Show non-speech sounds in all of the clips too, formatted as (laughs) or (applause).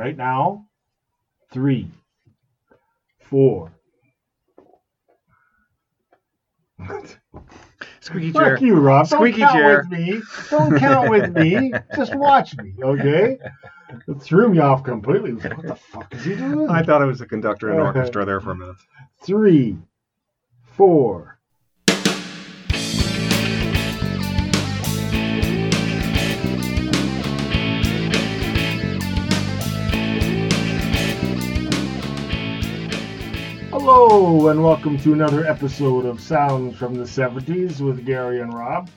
right now. Three, four. (laughs) Squeaky chair. Fuck you, Rob. Squeaky Don't count chair. with me. Don't count with me. (laughs) Just watch me, okay? It threw me off completely. I was like, what the fuck is he doing? I thought it was a conductor in an orchestra there for a minute. Three, four. Hello, and welcome to another episode of Sounds from the 70s with Gary and Rob,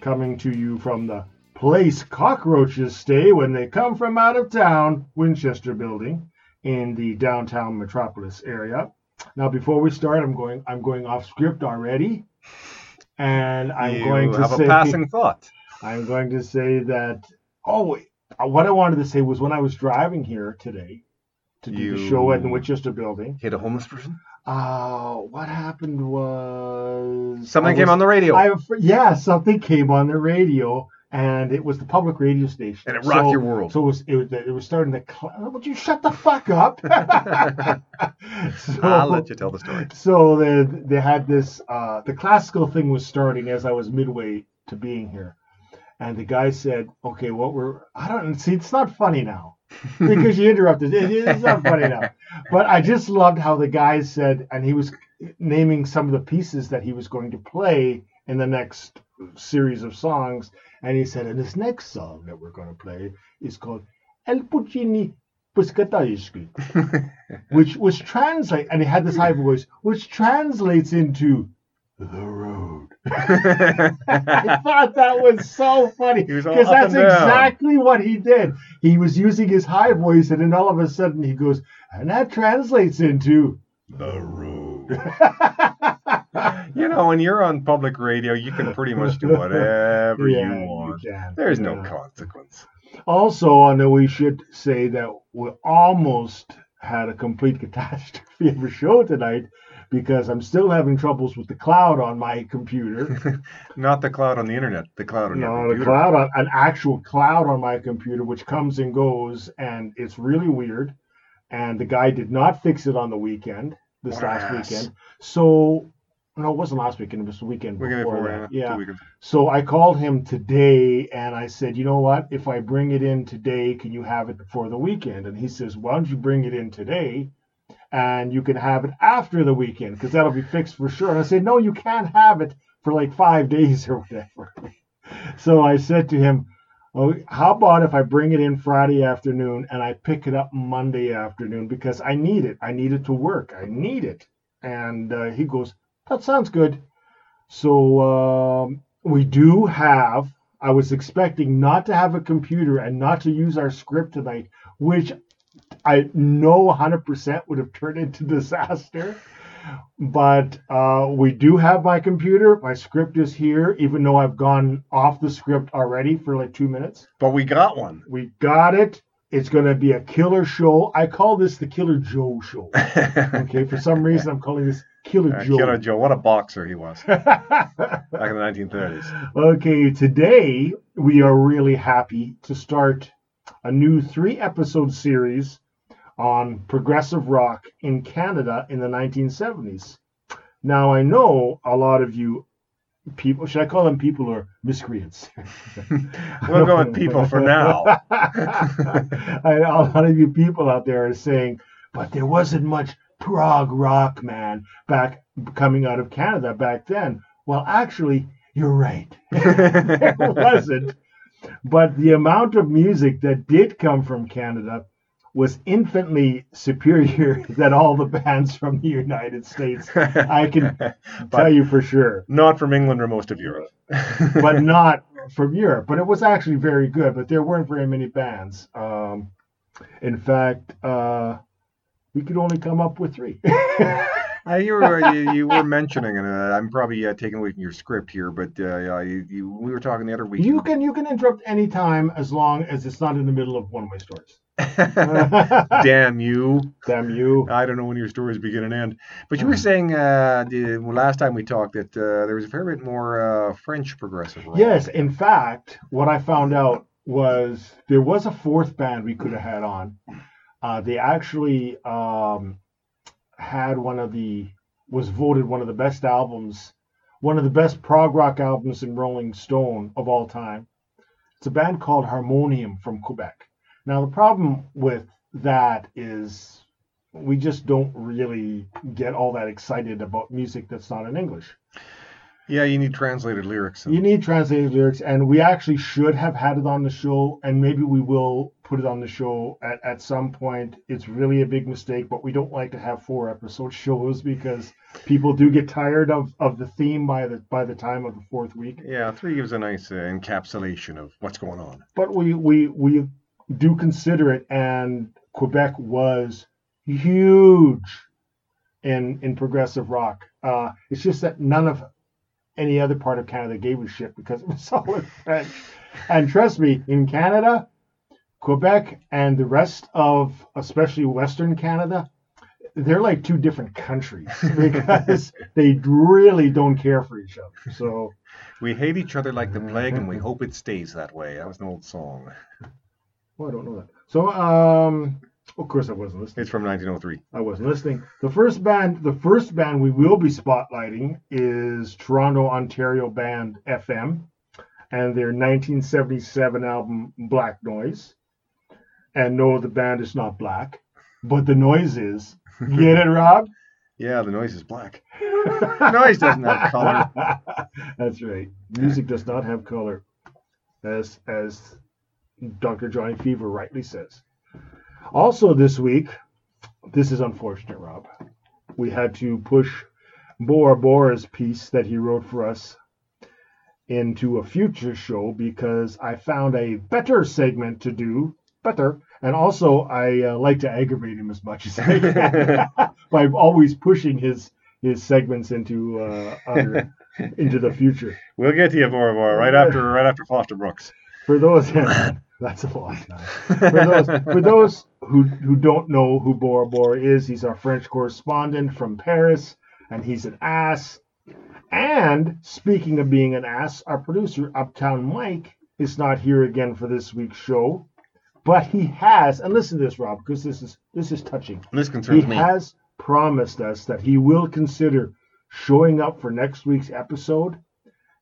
coming to you from the place cockroaches stay when they come from out of town, Winchester Building, in the downtown metropolis area. Now, before we start, I'm going. I'm going off script already, and I'm you going to have say. a passing thought. I'm going to say that. Oh, uh, what I wanted to say was when I was driving here today to do the show at the Winchester Building. Hit a homeless person? Uh, what happened was Something I came on the radio. I yeah, something came on the radio, and it was the public radio station, and it rocked So- your world. So it was it was, it was starting to. Cl- Would you shut the fuck up? (laughs) (laughs) so, I'll let you tell the story. so they they had this uh, the classical thing was starting as I was midway to being here, and the guy said, "Okay, what we're I don't see it's not funny now because you interrupted. It, it's not funny enough. but I just loved how the guy said, and he was naming some of the pieces that he was going to play in the next series of songs, and he said, and this next song that we're going to play is called El Puccini Puscataishki (laughs) which which translate and he had this high voice, which translates into the road. (laughs) I (laughs) thought that was so funny He was all because that's exactly what he did. He was using his high voice, and then all of a sudden he goes, and that translates into the road. (laughs) you know, when you're on public radio, you can pretty much do whatever Yeah, you want. can. There's no consequence. Also, I know we should say that we're almost had a complete (laughs) catastrophe of a show tonight because I'm still having troubles with the cloud on my computer. (laughs) Not the cloud on the internet, the cloud on your no, the cloud on an actual cloud on my computer, which comes and goes, and it's really weird. And the guy did not fix it on the weekend, this last weekend. So, no, it wasn't last weekend. It was the weekend Weekend before before, that. yeah, Yeah. So I called him today and I said, you know what? If I bring it in today, can you have it before the weekend? And he says, why don't you bring it in today and you can have it after the weekend because that'll be fixed for sure. And I said, no, you can't have it for like five (laughs) days or whatever. so I said to him, oh, how about if I bring it in Friday afternoon and I pick it up Monday afternoon because I need it. I need it to work. I need it. And uh, he goes, that sounds good. So um, we do have. I was expecting not to have a computer and not to use our script tonight, which I know 100% would have turned into (laughs) disaster. But uh, we do have my computer. My script is here, even though I've gone off the script already for like two minutes. But we got one. We got it. It's going to be a killer show. I call this the Killer Joe show. (laughs) Okay, for some reason I'm calling this Killer Uh, Joe. Killer Joe, what a boxer he was back in the 1930s. Okay, today we are really happy to start a new three episode series on progressive rock in Canada in the 1970s. Now, I know a lot of you people, should I call them people or miscreants? (laughs) We'll go with people for now. (laughs) I, a lot of you people out there are saying, but there wasn't much prog rock, man, back coming out of Canada back then. Well, actually, you're right. (laughs) there (laughs) wasn't. But the amount of music that did come from Canada was infinitely superior (laughs) than all the bands from the United States. I can tell you for sure not from England or most of Europe. but not from Europe. But it was actually very good. But there weren't very many bands. Um, in fact, uh, we could only come up with three. (laughs) Uh, you, were, you, you were mentioning, and uh, I'm probably uh, taking away from your script here, but uh, you, you, we were talking the other week. you can you can interrupt any time as long as it's not in the middle of one-way stories. (laughs) (laughs) Damn you. Damn you! I don't know when your stories begin and end. But you were saying uh, the last time we talked that uh, there was a fair bit more uh, French progressive rock. Yes, in fact, what I found out was there was a fourth band we could have had on, Uh, they actually um, had one of the was voted one of the best albums, one of the best prog rock albums in Rolling Stone of all time. It's a band called Harmonium from Quebec. Now the problem with that is we just don't really get all that excited about music that's not in English. Yeah, you need translated lyrics. and- You need translated lyrics, and we actually should have had it on the show, and maybe we will put it on the show at, at some point. It's really a big mistake, but we don't like to have four episode shows because people do get tired of, of the theme by the by the time of the fourth week. yeah, three gives a nice uh, encapsulation of what's going on. But we we we do consider it, and Quebec was huge in in progressive rock. Uh, it's just that none of any other part of Canada gave a shit because it was (laughs) all in French. And trust me, in Canada, Quebec and the rest of especially Western Canada, they're like two different countries (laughs) because they really don't care for each other. So We hate each other like the plague, and we (laughs) hope it stays that way. That was an old song. well, I don't know that. So um, of course I wasn't listening. It's from 1903. I wasn't listening. The first band, the first band we will be spotlighting is Toronto, Ontario band FM, and their 1977 album Black Noise. And no, the band is not black, but the noise is. (laughs) Get it, Rob? Yeah, the noise is black. Noise doesn't have color. (laughs) That's right. Music does not have color, as as Dr. Johnny Fever rightly says. Also, this week, this is unfortunate, Rob. We had to push Bora Bora's piece that he wrote for us into a future show because I found a better segment to do, better, and also I uh, like to aggravate him as much as I can (laughs) by always pushing his his segments into uh, other, into the future. We'll get to you, Bora Bora, right after right after Foster Brooks. For those, (laughs) (laughs) that's a long time. For those, for those who who don't know who Bora Bora is, he's our French correspondent from Paris, and he's an ass. And speaking of being an ass, our producer Uptown Mike is not here again for this week's show, but he has. And listen to this, Rob, because this is this is touching. This He concerns me. He has promised us that he will consider showing up for next week's episode.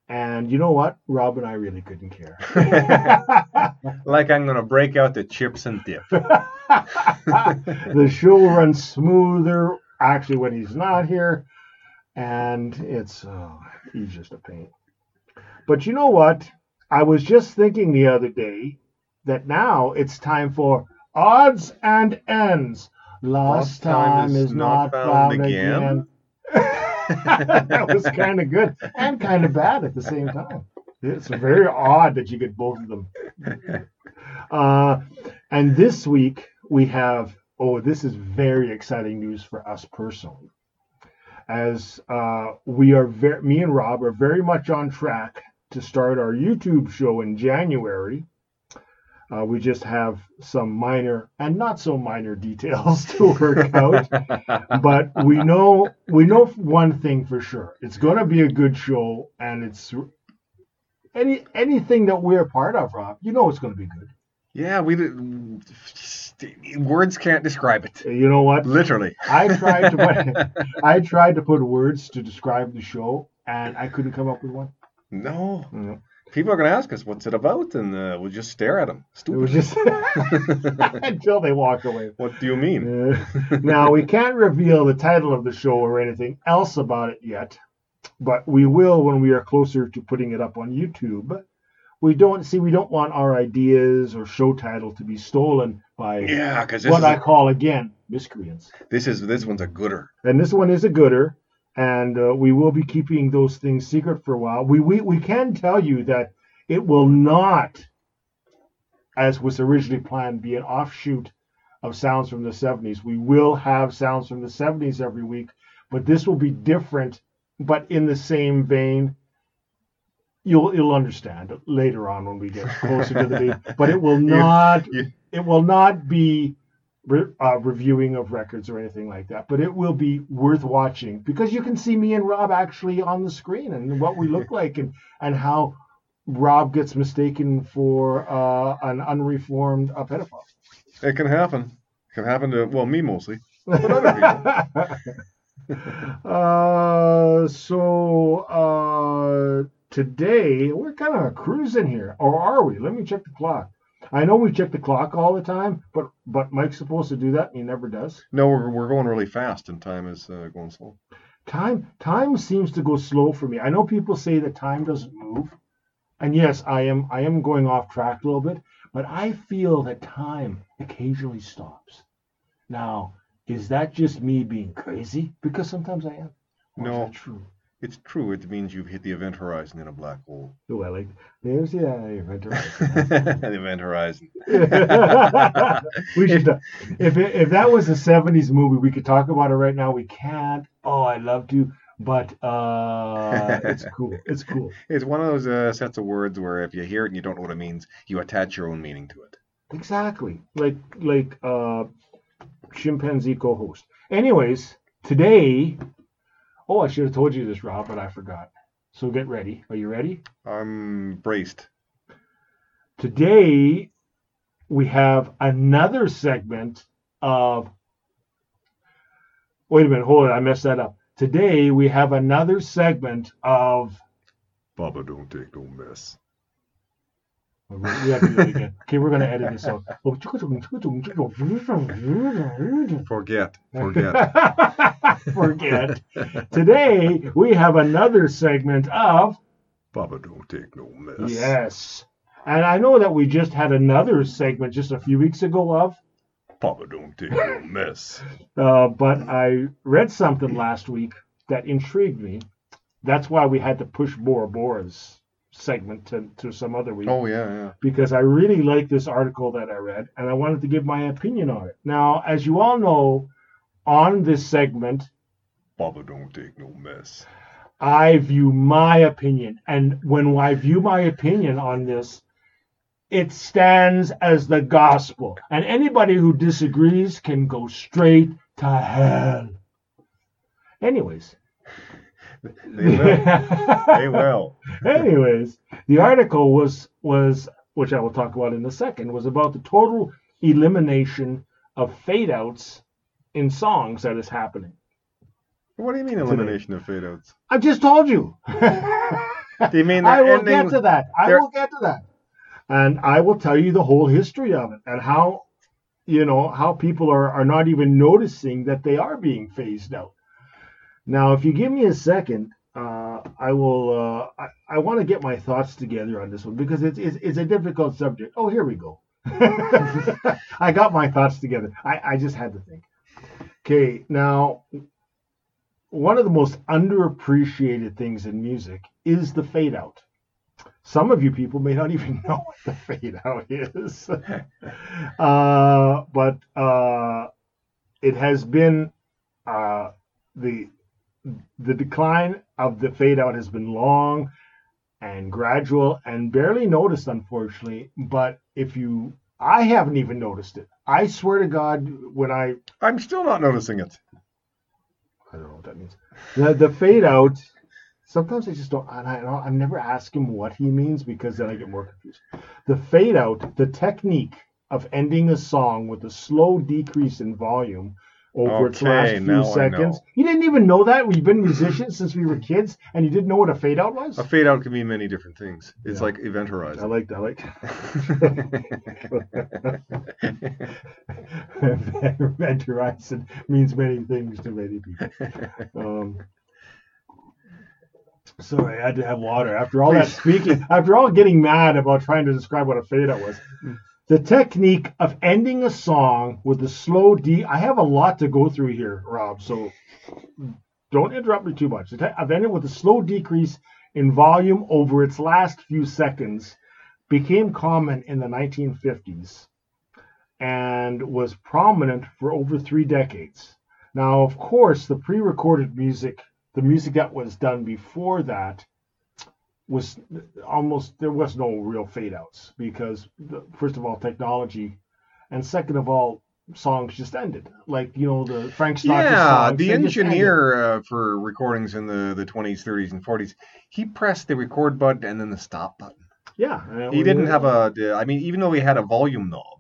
And you know what? Rob and I really couldn't care. (laughs) Like I'm gonna break out the chips and dip. (laughs) (laughs) the show runs smoother actually when he's not here, and it's oh, he's just a pain. But you know what? I was just thinking the other day that now it's time for odds and ends. Lost time, is not found, again. That was kind of good and kind of bad at the same time. It's very odd that you get both of them. Uh, and this week we have oh, this is very exciting news for us personally, as uh, we are very, me and Rob are very much on track to start our YouTube show in January. Uh, we just have some minor and not so minor details (laughs) to work out (laughs) but we know we know one thing for sure. It's going to be a good show, and it's any anything that we're part of, Rob. You know it's going to be good. Yeah, we words can't describe it. You know what? Literally. I tried to put (laughs) I tried to put words to describe the show, and I couldn't come up with one. No. No. People are gonna ask us what's it about, and uh, we'll just stare at them. It Stupid. was just (laughs) (laughs) until they walk away. what do you mean? Uh, (laughs) now we can't reveal the title of the show or anything else about it yet, but we will when we are closer to putting it up on YouTube. We don't see we don't want our ideas or show title to be stolen by Yeah, because what I a- call again miscreants. this is this one's a gooder. And this one is a gooder, and uh, we will be keeping those things secret for a while. We, we we can tell you that it will not, as was originally planned, be an offshoot of sounds from the 70s. We will have sounds from the 70s every week, but this will be different, but in the same vein. You'll you'll understand later on when we get closer to the date, but it will (laughs) not you- it will not be re- uh, reviewing of records or anything like that, but it will be worth watching because you can see me and Rob actually on the screen and what we look (laughs) like and and how Rob gets mistaken for uh, an unreformed uh, pedophile. It can happen. It Can happen to well me mostly. But other (laughs) (laughs) uh, so uh, today we're kind of cruising here, or are we? Let me check the clock. I know we check the clock all the time, but but Mike's supposed to do that, and he never does. No, we're, we're going really fast, and time is uh, going slow. Time time seems to go slow for me. I know people say that time doesn't move, and yes, I am I am going off track a little bit, but I feel that time occasionally stops. Now, is that just me being crazy? Because sometimes I am. Or is No. that true. It's true. It means you've hit the event horizon in a black hole. Oh, I like. There's the uh, event (laughs) the event horizon. (laughs) we should. (laughs) uh, If it, if that was a '70s movie, we could talk about it right now. We can't. Oh, I'd love to, but uh, it's cool. It's cool. It's one of those uh, sets of words where if you hear it and you don't know what it means, you attach your own meaning to it. Exactly. Like like uh, chimpanzee co-host. Anyways, today. Oh, I should have told you this, Rob, but I forgot. So get ready. Are you ready? I'm braced. Today, we have another segment of. Wait a minute, hold it. I messed that up. Today, we have another segment of. Papa don't take no mess. We have to do it again. Okay, we're going to edit this out. Forget. (laughs) Forget. Forget. Today, we have another segment of. Papa don't take no mess. Yes. And I know that we just had another segment just a few weeks ago of. Papa don't take no mess. (laughs) Uh, but I read something last week that intrigued me. That's why we had to push Bora Bora's segment to, to some other week Oh yeah, yeah. because I really like this article that I read and I wanted to give my opinion on it. Now, as you all know, on this segment, Papa don't take no mess. I view my opinion. And when I view my opinion on this, it stands as the gospel. And anybody who disagrees can go straight to hell. Anyways. They will. they (laughs) will. Anyways, the article was was which I will talk about in a second was about the total elimination of fade outs in songs that is happening. What do you mean elimination of fade outs? I just told you. (laughs) Do you mean (laughs) I will get to that. I will get to that. And I will tell you the whole history of it and how you know how people are, are not even noticing that they are being phased out. Now, if you give me a second, uh, I will. Uh, I, I want to get my thoughts together on this one because it's, it's it's a difficult subject. Oh, here we go. (laughs) I got my thoughts together. I, I just had to think. Okay, now one of the most underappreciated things in music is the fade out. Some of you people may not even (laughs) know what the fade out is. (laughs) uh, but uh, it has been uh, the the decline of the fade out has been long and gradual and barely noticed, unfortunately. But if you, I haven't even noticed it. I swear to God, when I I'm still not noticing it. I don't know what that means. The the fade out. Sometimes I just don't. And I, I never ask him what he means because then I get more confused. The fade out, the technique of ending a song with a slow decrease in volume over its last few seconds. You didn't even know that. We've been musicians since we were kids, and you didn't know what a fade out was. A fade out can mean many different things. It's Yeah. like event horizon. I like. I like. Event horizon means many things to many people. Um, sorry, I had to have water after all that speaking. After all getting mad about trying to describe what a fade out was. The technique of ending a song with a slow D. I have a lot to go through here, Rob. So don't interrupt me too much. I've ended with a slow decrease in volume over its last few seconds became common in the 1950s and was prominent for over three decades. Now, of course, the pre recorded music, the music that was done before that, was almost, there was no real fade outs because, the, first of all, technology, and second of all, songs just ended. Like, you know, the Frank Sinatra Yeah, songs, the they engineer uh, for recordings in the, the 20s, 30s, and 40s, he pressed the record button and then the stop button. Yeah. He didn't have a i mean, even though he had a volume knob,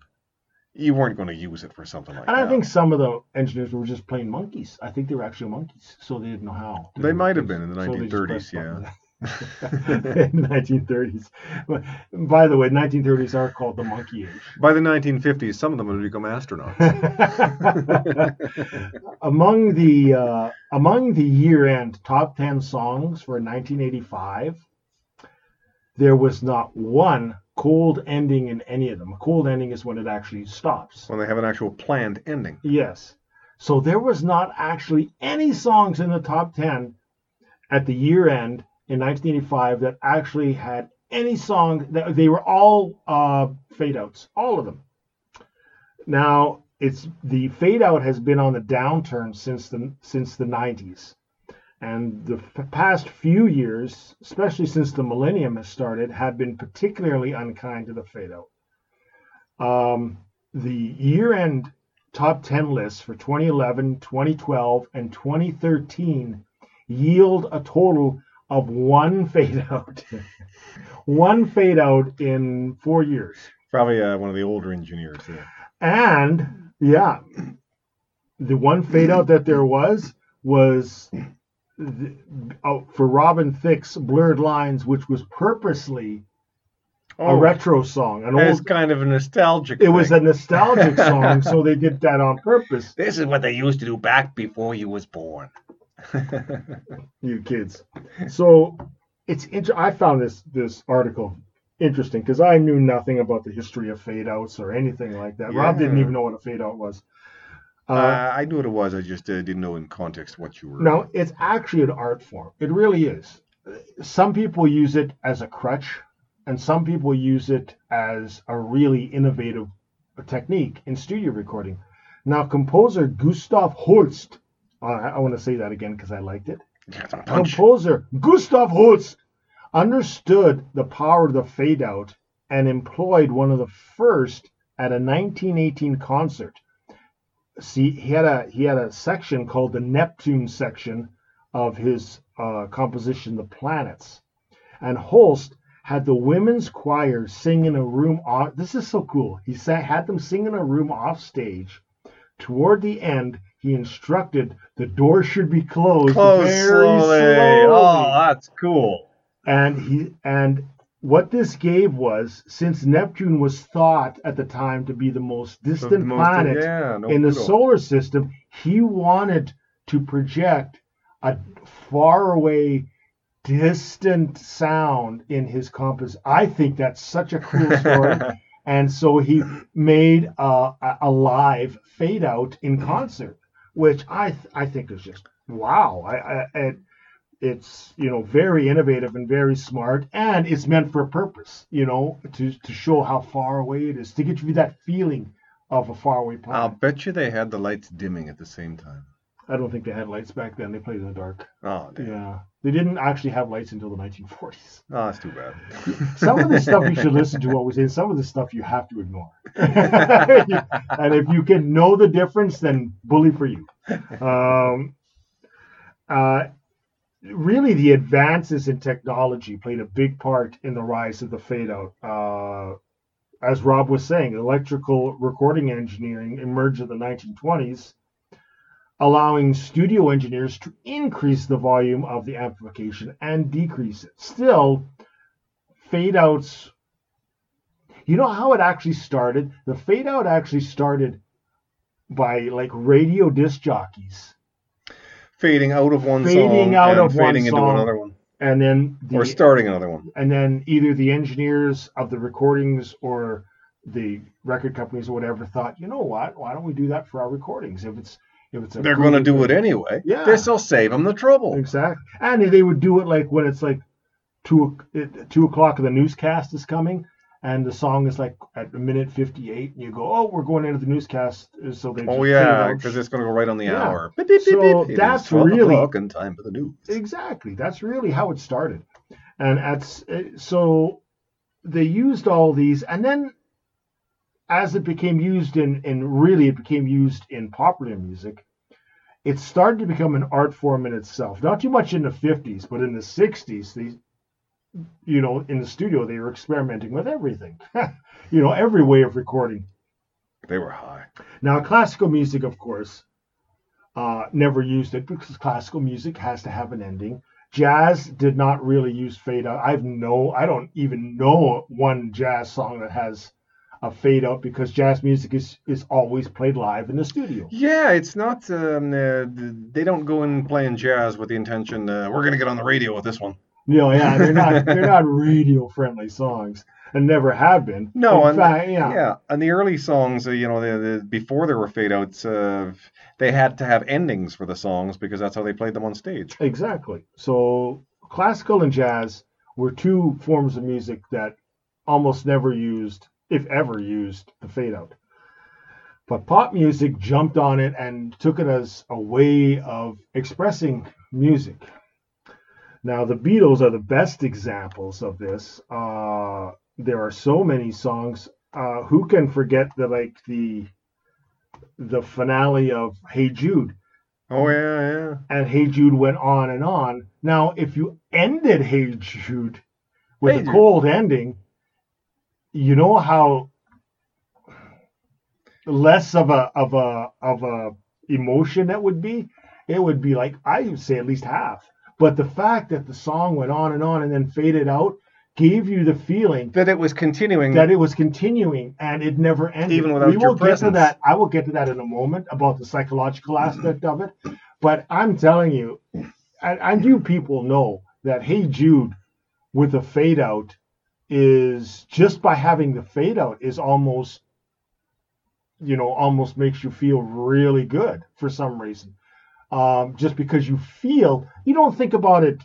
you weren't going to use it for something like And that. And I think some of the engineers were just playing monkeys. I think they were actually monkeys, so they didn't know how. They might have been in the So 1930s, pressed yeah. (laughs) (laughs) in the 1930s. But, by the way, 1930s are called the monkey age. By the 1950s, some of them would become astronauts. (laughs) among the uh, among the year-end top 10 songs for 1985, there was not one cold ending in any of them. A cold ending is when it actually stops. when they have an actual planned ending. Yes. So there was not actually any songs in the top 10 at the year end in 1985 that actually had any song that they were all uh, fade outs, all of them. Now it's the fade out has been on the downturn since the since the 90s, and the f- past few years, especially since the millennium has started, have been particularly unkind to the fade out. Um, the year end top 10 lists for 2011, 2012, and 2013 yield a total of one fade (laughs) out. one fade out in four years. Probably uh, one of the older engineers. And yeah, the one fade out that there was was the, oh, for Robin Thicke's Blurred Lines, which was purposely a retro song. An old, kind of a nostalgic. it was a nostalgic (laughs) song, so they did that on purpose. This is what they used to do back before you was born. (laughs) you kids. So it's inter- I found this this article interesting because I knew nothing about the history of fade outs or anything like that. Rob didn't even know what a fade out was. Uh, Uh, I knew what it was. I just uh, didn't know in context what you were. now it's actually an art form. It really is. Some people use it as a crutch, and some people use it as a really innovative technique in studio recording. Now, composer Gustav Holst, I, I want to say that again because I liked it. Composer Gustav Holst understood the power of the fade out and employed one of the first at a 1918 concert. See, he had a he had a section called the Neptune section of his uh, composition, The Planets, and Holst had the women's choir sing in a room off. This is so cool. He sa- had them sing in a room off stage. Toward the end, he instructed the door should be closed Close very slowly. slowly. Oh, that's cool. And he and what this gave was since Neptune was thought at the time to be the most distant most- planet yeah, no in the solar system, he wanted to project a far away, distant sound in his compass. I think that's such a cool story. (laughs) and so he made a- a live fade out in concert, which I th- I think is just wow. I, I it, it's you know very innovative and very smart, and it's meant for a purpose. You know to to show how far away it is to get you that feeling of a faraway planet. I'll bet you they had the lights dimming at the same time. I don't think they had lights back then. They played in the dark. Oh, damn. Yeah, they didn't actually have lights until the 1940s. Oh, that's too bad. Some of the stuff you should (laughs) listen to what we say. Some of the stuff you have to ignore. (laughs) and if you can know the difference, then bully for you. Um, uh, really, the advances in technology played a big part in the rise of the fade out. Uh, as Rob was saying, electrical recording engineering emerged in the 1920s allowing studio engineers to increase the volume of the amplification and decrease it. Still, fade outs, you know how it actually started? The fade out actually started by like radio disc jockeys. Fading out of one Fading song out and of one fading into song. another one. And then the, Or starting another one. and then either the engineers of the recordings or the record companies or whatever thought, you know what? Why don't we do that for our recordings? If it's if it's They're going to do it anyway. Yeah. This will save them the trouble. Exactly. And they would do it like when it's like two two o'clock and the newscast is coming, and the song is like at a minute fifty eight, and you go, "Oh, we're going into the newscast." So they Oh yeah, because it's going to go right on the Yeah. hour. Beep, beep, So beep. That's 12 really- and time for the news. exactly that's really how it started, and at eh, so they used all these, and then as it became used in in really it became used in popular music. It started to become an art form in itself. Not too much in the 50s, but in the 60s, they you know, in the studio, they were experimenting with everything, (laughs) you know, every way of recording. They were high. Now, classical music, of course, uh, never used it because classical music has to have an ending. Jazz did not really use fade out. I've no, I don't even know one jazz song that has a fade out because jazz music is is always played live in the studio. Yeah, it's not. Um, uh, they don't go in playing jazz with the intention. Uh, we're gonna get on the radio with this one. No, yeah, they're (laughs) not they're not radio friendly songs and never have been. No, and fact, yeah. yeah, and the early songs, uh, you know, the, the, before there were fade outs, uh, they had to have endings for the songs because that's how they played them on stage. Exactly. So classical and jazz were two forms of music that almost never used, if ever used, the fade out. But pop music jumped on it and took it as a way of expressing music. Now, the Beatles are the best examples of this. Uh, there are so many songs. Uh, who can forget the like the the finale of Hey Jude? Oh yeah, yeah. and Hey Jude went on and on. Now, if you ended Hey Jude with Hey a cold ending, you know how less of a of a of a emotion that would be. It would be like I would say at least half. But the fact that the song went on and on and then faded out gave you the feeling That it was continuing. that it was continuing and it never ended. Even without we will get to that. I will get to that in a moment about the psychological aspect of it. But I'm telling you, and, and you people know that Hey Jude with a fade out is just by having the fade out is almost, you know, almost makes you feel really good for some reason. Um, just because you feel, you don't think about it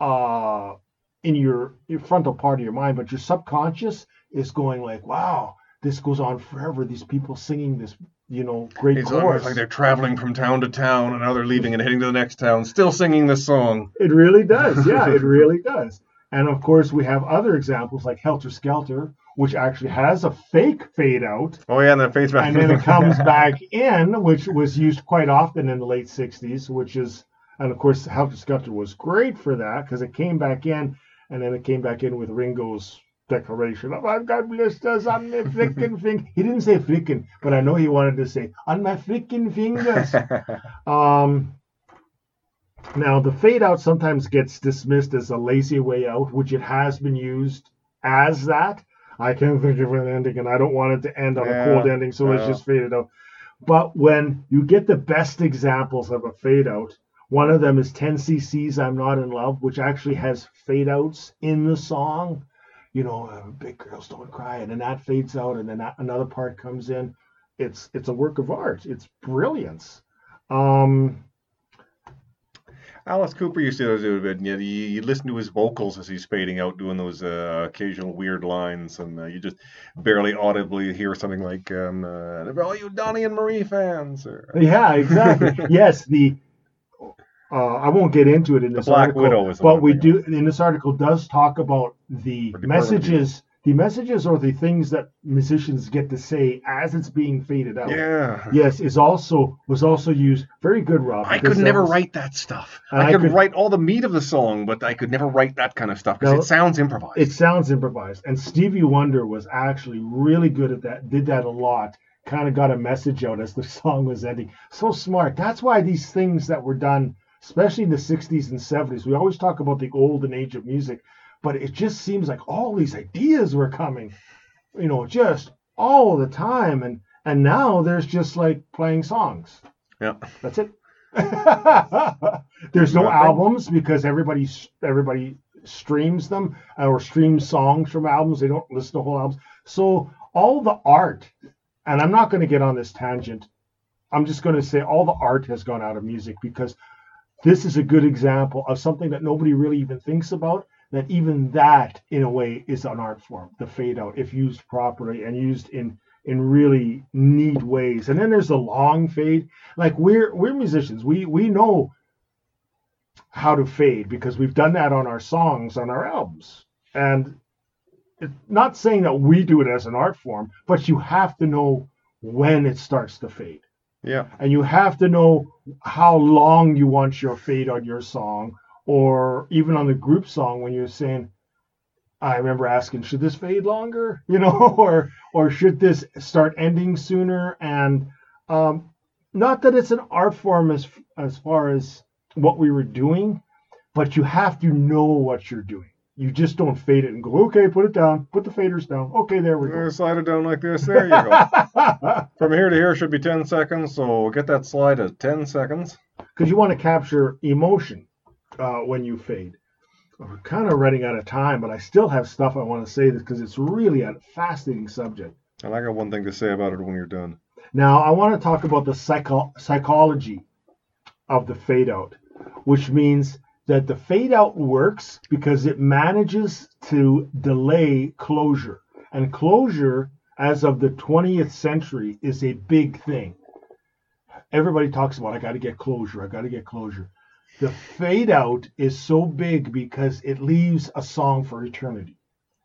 uh, in your, your frontal part of your mind, but your subconscious is going like, wow, this goes on forever. These people singing this, you know, great it's chorus. almost like they're traveling from town to town, and now they're leaving and heading to the next town, still singing this song. It really does. Yeah, it really does. And of course, we have other examples like Helter Skelter, which actually has a fake fade out, Oh yeah, and then it fades back. and then it (laughs) comes back in, which was used quite often in the late 60s, which is, and of course, Helter Skelter was great for that because it came back in, and then it came back in with Ringo's declaration of I've got blisters on my freaking finger. He didn't say freaking, but I know he wanted to say on my freaking fingers. (laughs) Um, now, the fade out sometimes gets dismissed as a lazy way out, which it has been used as that. I can't think of an ending, and I don't want it to end on Yeah, a cold ending, so let's just fade it out. But when you get the best examples of a fade out, one of them is 10cc's I'm Not in Love, which actually has fade outs in the song. You know, uh, big girls don't cry, and then that fades out, and then that, another part comes in. It's it's a work of art. It's brilliance. Um, Alice Cooper used to do it. You, you, you listen to his vocals as he's fading out, doing those uh, occasional weird lines, and uh, you just barely audibly hear something like, um, uh, all you Donnie and Marie fans," or Yeah, exactly. (laughs) yes, the uh, I won't get into it in this Black article, Widow is but we do in this article does talk about the the messages, the messages or the things that musicians get to say as it's being faded out. yeah. Yes, is also was also used. Very good, Rob. I could never was- write that stuff. I I could, could- write all the meat of the song, but I could never write that kind of stuff because it sounds improvised. It sounds improvised, and Stevie Wonder was actually really good at that. Did that a lot. Kind of got a message out as the (laughs) song was ending. So smart. That's why these things that were done, especially in the '60s and '70s, we always talk about the golden age of music, but it just seems like all these ideas were coming, you know, just all the time, and and now there's just like playing songs. yeah. That's it. (laughs) There's no albums because everybody everybody streams them uh, or streams songs from albums. They don't listen to whole albums. So all the art, and I'm not going to get on this tangent. I'm just going to say all the art has gone out of music because this is a good example of something that nobody really even thinks about. That even that, in a way, is an art form. The fade out, if used properly and used in in really neat ways. And then there's the long fade. Like we're we're musicians. We we know how to fade because we've done that on our songs on our albums. And it's not saying that we do it as an art form, but you have to know when it starts to fade. Yeah. And you have to know how long you want your fade on your song, or even on the group song when you're saying, I remember asking, should this fade longer? (laughs) You know, or or should this start ending sooner? And um, not that it's an art form as as far as what we were doing, but you have to know what you're doing. You just don't fade it and go, okay, put it down, put the faders down. Okay, there we Uh, go. slide it down like this. There you go. (laughs) From here to here should be 10 seconds, so get that slide at 10 seconds. Because you want to capture emotion uh, when you fade. We're kind of running out of time, but I still have stuff I want to say because it's really a fascinating subject. And I got one thing to say about it when you're done. Now, I want to talk about the psycho- psychology of the fade out, which means that the fade out works because it manages to delay closure. And closure, as of the 20th century, is a big thing. Everybody talks about, I got to get closure, I got to get closure. The fade out is so big because it leaves a song for eternity.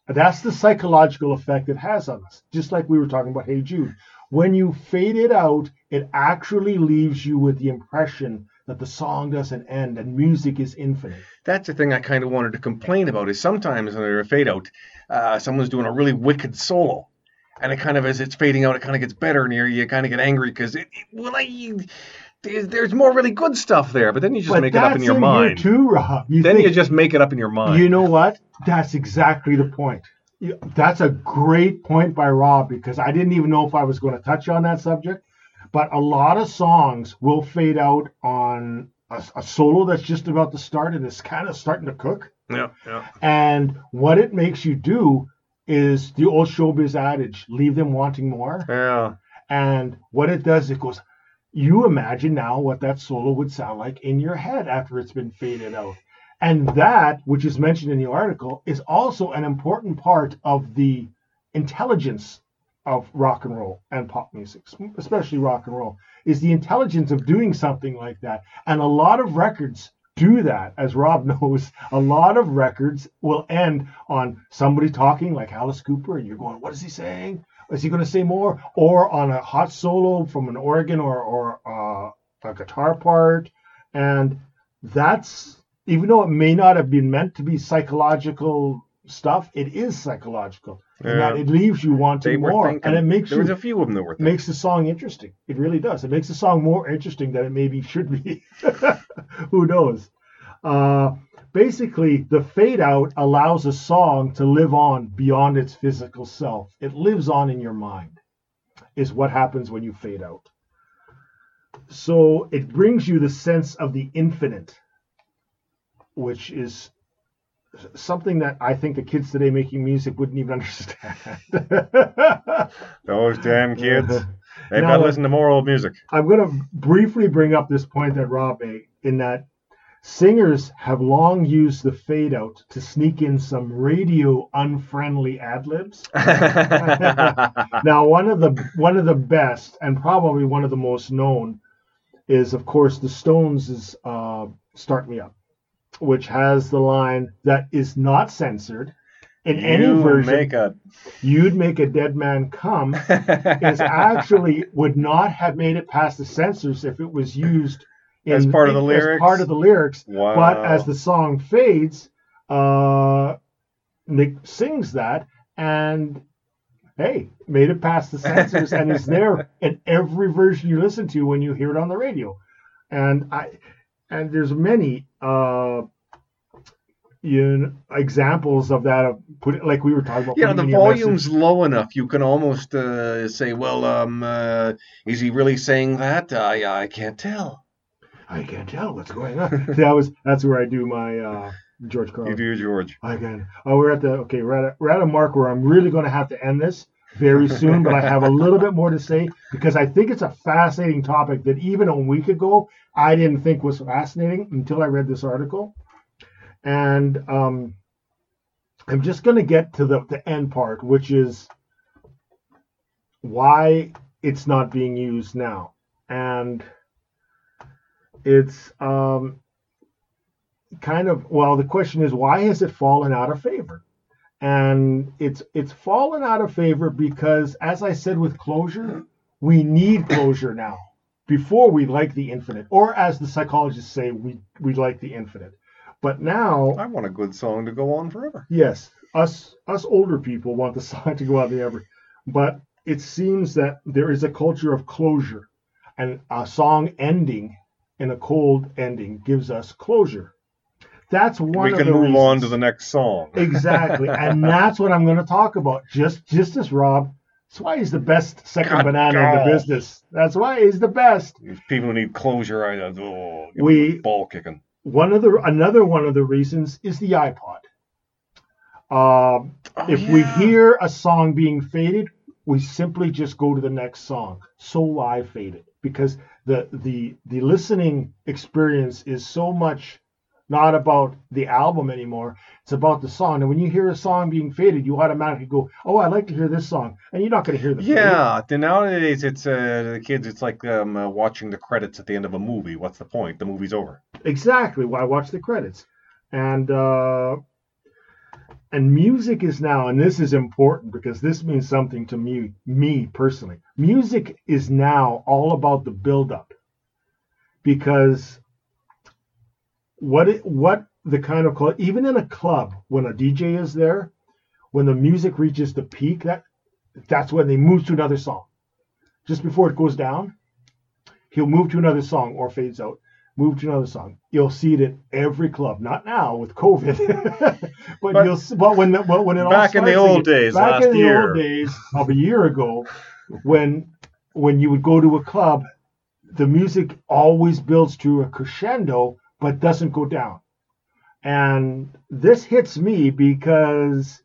That's the psychological effect it has on us. Just like we were talking about Hey Jude. When you fade it out, it actually leaves you with the impression that the song doesn't end and music is infinite. That's the thing I kind of wanted to complain about is sometimes when they're a fade out, uh, someone's doing a really wicked solo. And it kind of, as it's fading out, it kind of gets better, and you, you kind of get angry because it, it, well, I, there's, more really good stuff there, but then you just but make it up in your in mind. too, Rob. You then think- you just make it up in your mind. You know what? That's exactly the point. That's a great point by Rob because I didn't even know if I was going to touch on that subject. But a lot of songs will fade out on a, a solo that's just about to start and it's kind of starting to cook. yeah, yeah. And what it makes you do is the old showbiz adage leave them wanting more. Yeah. And what it does, it goes, you imagine now what that solo would sound like in your head after it's been faded out. And that, which is mentioned in the article, is also an important part of the intelligence of rock and roll and pop music, especially rock and roll, is the intelligence of doing something like that. And a lot of records do that, as Rob (laughs) knows. A lot of records will end on somebody talking like Alice Cooper, and you're going, "What is he saying? Is he going to say more?" Or on a hot solo from an organ or or uh, a guitar part, and that's even though it may not have been meant to be psychological stuff, it is psychological, and that Yeah. it leaves you wanting more, thinking. and it makes there you was a few of them that were thinking. makes the song interesting. It really does. It makes the song more interesting than it maybe should be. (laughs) Who knows? Uh, basically, the fade out allows a song to live on beyond its physical self. It lives on in your mind, is what happens when you fade out. So it brings you the sense of the infinite, which is something that I think the kids today making music wouldn't even understand. (laughs) Those damn kids. They've Now, got to listen to more old music. I'm going to briefly bring up this point that Rob made in that singers have long used the fade out to sneak in some radio unfriendly ad libs. (laughs) Now, one of the one of the best and probably one of the most known is, of course, the Stones' uh, "Start Me Up," which has the line that is not censored in any You version. make a. You'd make a dead man come (laughs) is actually would not have made it past the censors if it was used in, As part of the as lyrics? part of the lyrics. wow. But as the song fades, uh, Mick sings that, and hey, made it past the censors, and is there (laughs) in every version you listen to when you hear it on the radio. And I, and there's many. Uh, you know, examples of that of put like we were talking about Yeah, the volume's low enough. You can almost uh, say, "Well, um, uh, is he really saying that? I I can't tell." I can't tell what's going on. (laughs) that was that's where I do my uh, George You Carlin. do, George. I can. Oh, we're at the okay. We're at a, we're at a mark where I'm really going to have to end this very soon, but I have a little bit more to say because I think it's a fascinating topic that even a week ago I didn't think was fascinating until I read this article, and um, I'm just going to get to the the end part, which is why it's not being used now, and it's um, kind of well the question is why has it fallen out of favor and it's it's fallen out of favor because as i said with closure we need closure now before we like the infinite or as the psychologists say we we like the infinite but now I want a good song to go on forever. yes us us older people want the (laughs) song to go on forever but it seems that there is a culture of closure, and a song ending in a cold ending gives us closure. That's one we can move reasons. on to the next song. Exactly. (laughs) and that's what I'm going to talk about. Just just as Rob. That's why he's the best second God banana in the business. That's why he's the best. These people who need closure, I oh, We- ball kicking. One of the another one of the reasons is the iPod. Um, Oh, if we hear a song being faded, we simply just go to the next song. So why fade it? Because the the the listening experience is so much not about the album anymore. It's about the song. And when you hear a song being faded, you automatically go, "Oh, I like to hear this song," and you're not going to hear the fade. Yeah, then nowadays it's uh, the kids. It's like um, uh, watching the credits at the end of a movie. What's the point? The movie's over. Exactly. Why watch the credits? And uh, and music is now, and this is important because this means something to me, me personally. Music is now all about the build-up, because what it, what the kind of club, even in a club, when a DJ is there, when the music reaches the peak, that that's when they move to another song. Just before it goes down, he'll move to another song or fades out move to another song. You'll see it at every club. Not now with COVID, (laughs) but, But- you'll see, but when the, well, when it all Back in the old again- days, back last in the year. old days of a year ago, when when you would go to a club, the music always builds to a crescendo but doesn't go down. And this hits me because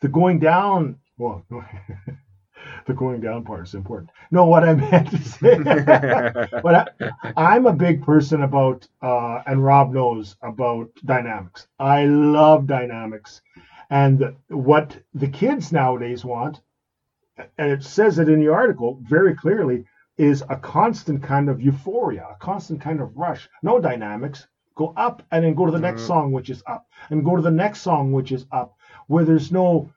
the going down, well, (laughs) the going down part is important. No, what I meant to say. (laughs) but I, I'm a big person about, uh, and Rob knows about dynamics. I love dynamics, and what the kids nowadays want, and it says it in the article very clearly, is a constant kind of euphoria, a constant kind of rush. No dynamics. Go up and then go to the next Mhm. song, which is up, and go to the next song, which is up, where there's no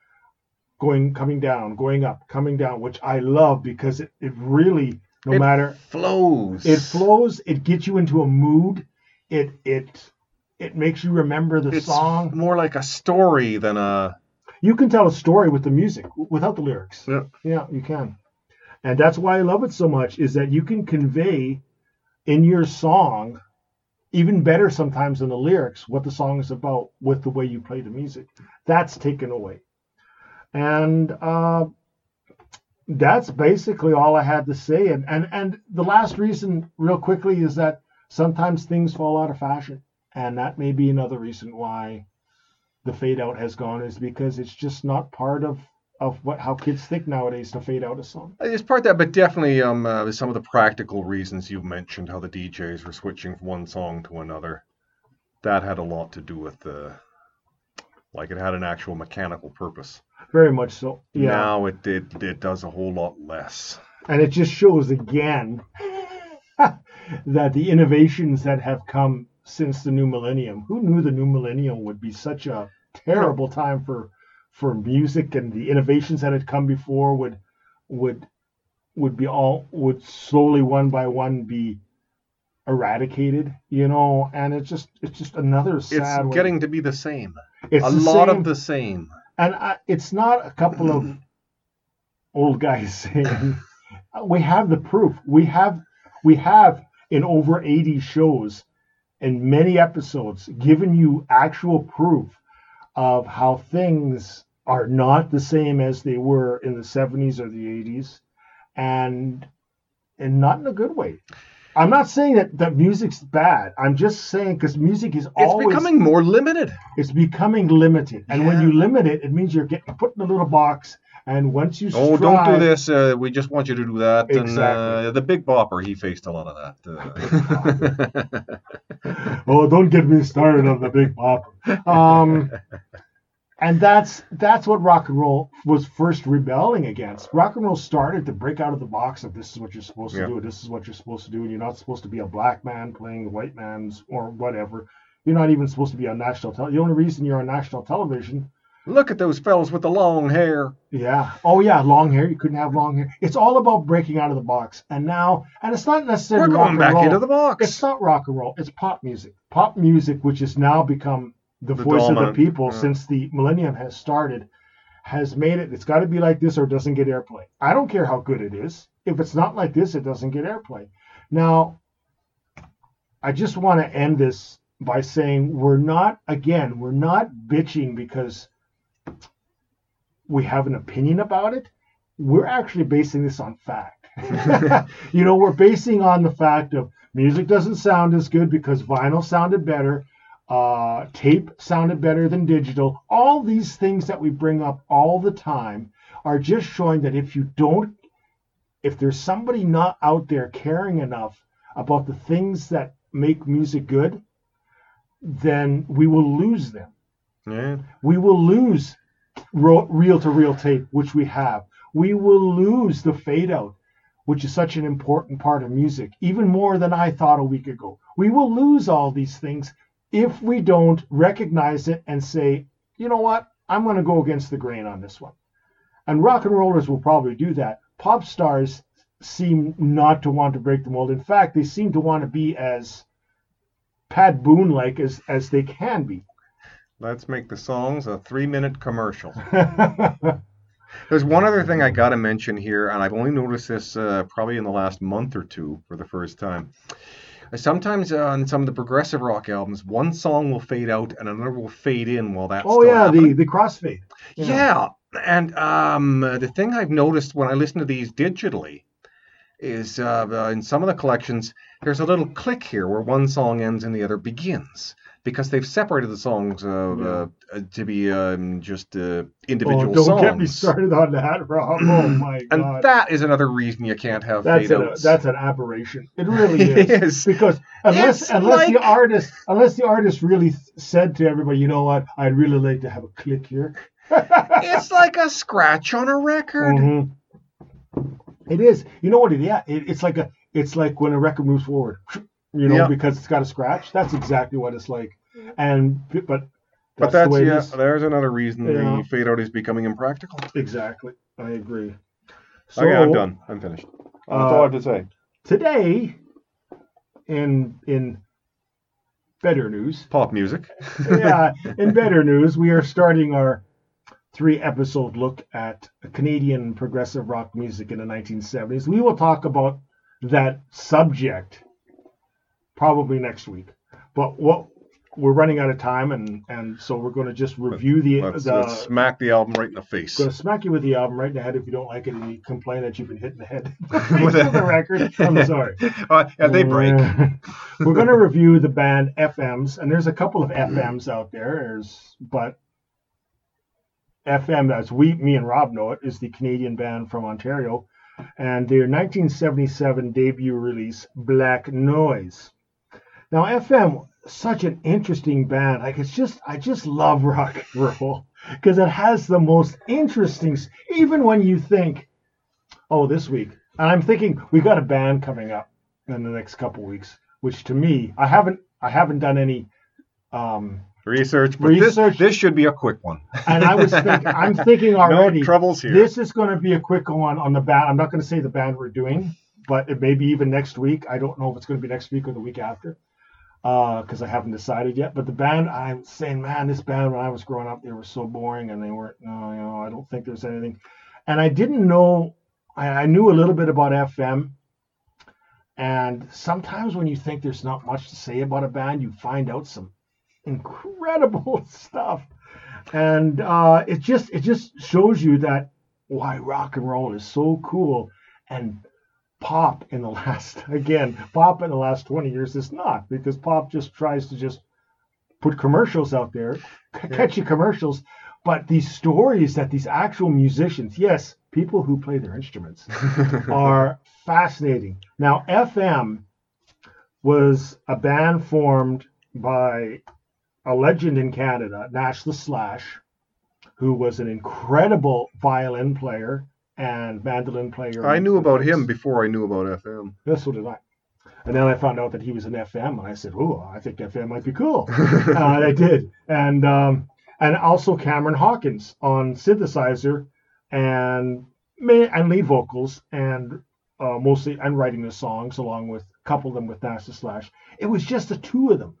going, coming down, going up, coming down, which I love because it, it really, no It matter flows. it flows it gets you into a mood it it it makes you remember the It's song more like a story than a. you can tell a story with the music without the lyrics Yeah. yeah you can and that's why i love it so much is that you can convey in your song even better sometimes than the lyrics what the song is about with the way you play the music. That's taken away. And uh that's basically all I had to say. And, and and the last reason, real quickly, is that sometimes things fall out of fashion, and that may be another reason why the fade out has gone is because it's just not part of of what how kids think nowadays to fade out a song. It's part of that, but definitely um, uh, some of the practical reasons you mentioned, how the DJs were switching from one song to another. That had a lot to do with the, like it had an actual mechanical purpose. Very much so. Yeah. Now it did it does a whole lot less. And it just shows again (laughs) that the innovations that have come since the new millennium, who knew the new millennium would be such a terrible time for for music and the innovations that had come before would would would be all would slowly one by one be eradicated, you know, and it's just it's just another sad It's way- getting to be the same. it's a the lot same- of the same. and I, it's not a couple of (clears throat) old guys saying we have the proof we have we have in over 80 shows and many episodes given you actual proof of how things are not the same as they were in the 70s or the 80s and and not in a good way i'm not saying that that music's bad i'm just saying because music is always It's becoming more limited. it's becoming limited, and when you limit it, it means you're getting put in a little box. And once you Oh, don't do this. Uh, we just want you to do that. And Exactly. uh, the Big Bopper, he faced a lot of that. Uh, (laughs) Oh, don't get me started on the big pop. Um, and that's that's what rock and roll was first rebelling against. Rock and roll started to break out of the box of this is what you're supposed Yeah. to do. This is what you're supposed to do, and you're not supposed to be a black man playing white man's or whatever. You're not even supposed to be on national television. The only reason you're on national television Look at those fellas with the long hair. Yeah. Oh, yeah. Long hair. You couldn't have long hair. It's all about breaking out of the box. And now, and it's not We're necessarily rock going and back roll. into the box. It's not rock and roll. It's pop music. Pop music, which has now become the, The voice of the people yeah. since the millennium has started, has made it. It's got to be like this or it doesn't get airplay. I don't care how good it is. If it's not like this, it doesn't get airplay. Now, I just want to end this by saying we're not, again, we're not bitching because we have an opinion about it. We're actually basing this on fact. (laughs) you know, we're basing on the fact of music doesn't sound as good because vinyl sounded better, uh, tape sounded better than digital. All these things that we bring up all the time are just showing that if you don't, if there's somebody not out there caring enough about the things that make music good, then we will lose them. We will lose reel to reel tape, which we have. We will lose the fade out, which is such an important part of music, even more than I thought a week ago. We will lose all these things if we don't recognize it and say, you know what, I'm going to go against the grain on this one. And rock and rollers will probably do that. Pop stars seem not to want to break the mold. In fact, they seem to want to be as Pat Boone like as, as they can be. Let's make the songs a three minute commercial. (laughs) There's one other thing I got to mention here, and I've only noticed this uh, probably in the last month or two for the first time. Sometimes uh, on some of the progressive rock albums, one song will fade out and another will fade in while that's oh yeah, happening. the the crossfade. Yeah, and um, the thing I've noticed when I listen to these digitally is uh, uh, in some of the collections, there's a little click here where one song ends and the other begins because they've separated the songs uh, Yeah. uh, to be um, just uh, Oh, individual don't songs. get me started on that, Rob. Oh my (clears throat) god! And that is another reason you can't have that's an, that's an aberration. It really (laughs) is. It is. Because unless It's unless the artist unless the artist really said to everybody, you know what, I'd really like to have a click here. It's like a scratch on a record. Mhm. It is. You know what it yeah, it, it's like a it's like when a record moves forward. You know, Yeah. because it's got a scratch. That's exactly what it's like. And but But that's, that's the way yeah. is. There's another reason Yeah. the fade out is becoming impractical. Exactly. I agree. So okay, I'm done. I'm finished. Uh, that's all I have to say. today in in better news Pop music. yeah in better (laughs) news we are starting our three episode look at canadian progressive rock music in the 1970s we will talk about that subject probably next week but what we're running out of time and and so we're going to just review the, Let's, the let's smack the album right in the face. going to smack you with the album right in the head if you don't like it and you complain that you've been hit in the head (laughs) With the record i'm sorry (laughs) Uh, yeah, they break. We're going to review the band FMs, and there's a couple of FMs out there. There's, but FM, as we, me and Rob know it, is the Canadian band from Ontario, and their 1977 debut release, Black Noise. Now, FM, such an interesting band. Like it's just, I just love rock and roll because it has the most interesting. Even when you think, oh, this week, and I'm thinking we've got a band coming up in the next couple weeks, which to me, I haven't, I haven't done any. Um, Research, but Research. This, this should be a quick one. and I was, think, I'm (laughs) thinking already. No troubles here. This is going to be a quick one on the band. I'm not going to say the band we're doing, but it may be even next week. I don't know if it's going to be next week or the week after, uh, because I haven't decided yet. But the band, I'm saying, man, this band when I was growing up, they were so boring, and they weren't. No, you know, I don't think there's anything. And I didn't know. I, I knew a little bit about FM. And sometimes when you think there's not much to say about a band, you find out some incredible (laughs) stuff and uh, it just it just shows you that why rock and roll is so cool and pop in the (laughs) last again pop in the last 20 years is not because pop just tries to just put commercials out there c- catchy commercials but these stories that these actual musicians yes people who play their instruments (laughs) are fascinating. Now, FM was a band formed by a legend in Canada, Nash the Slash, who was an incredible violin player and mandolin player. I knew about him before I knew about FM. That's what did I. And then I found out that he was an FM, and I said, "Oh, I think FM might be cool." (laughs) uh, I did, and um, and also Cameron Hawkins on synthesizer and and lead vocals, and uh, mostly and writing the songs along with couple them with Nash the Slash. It was just the two of them.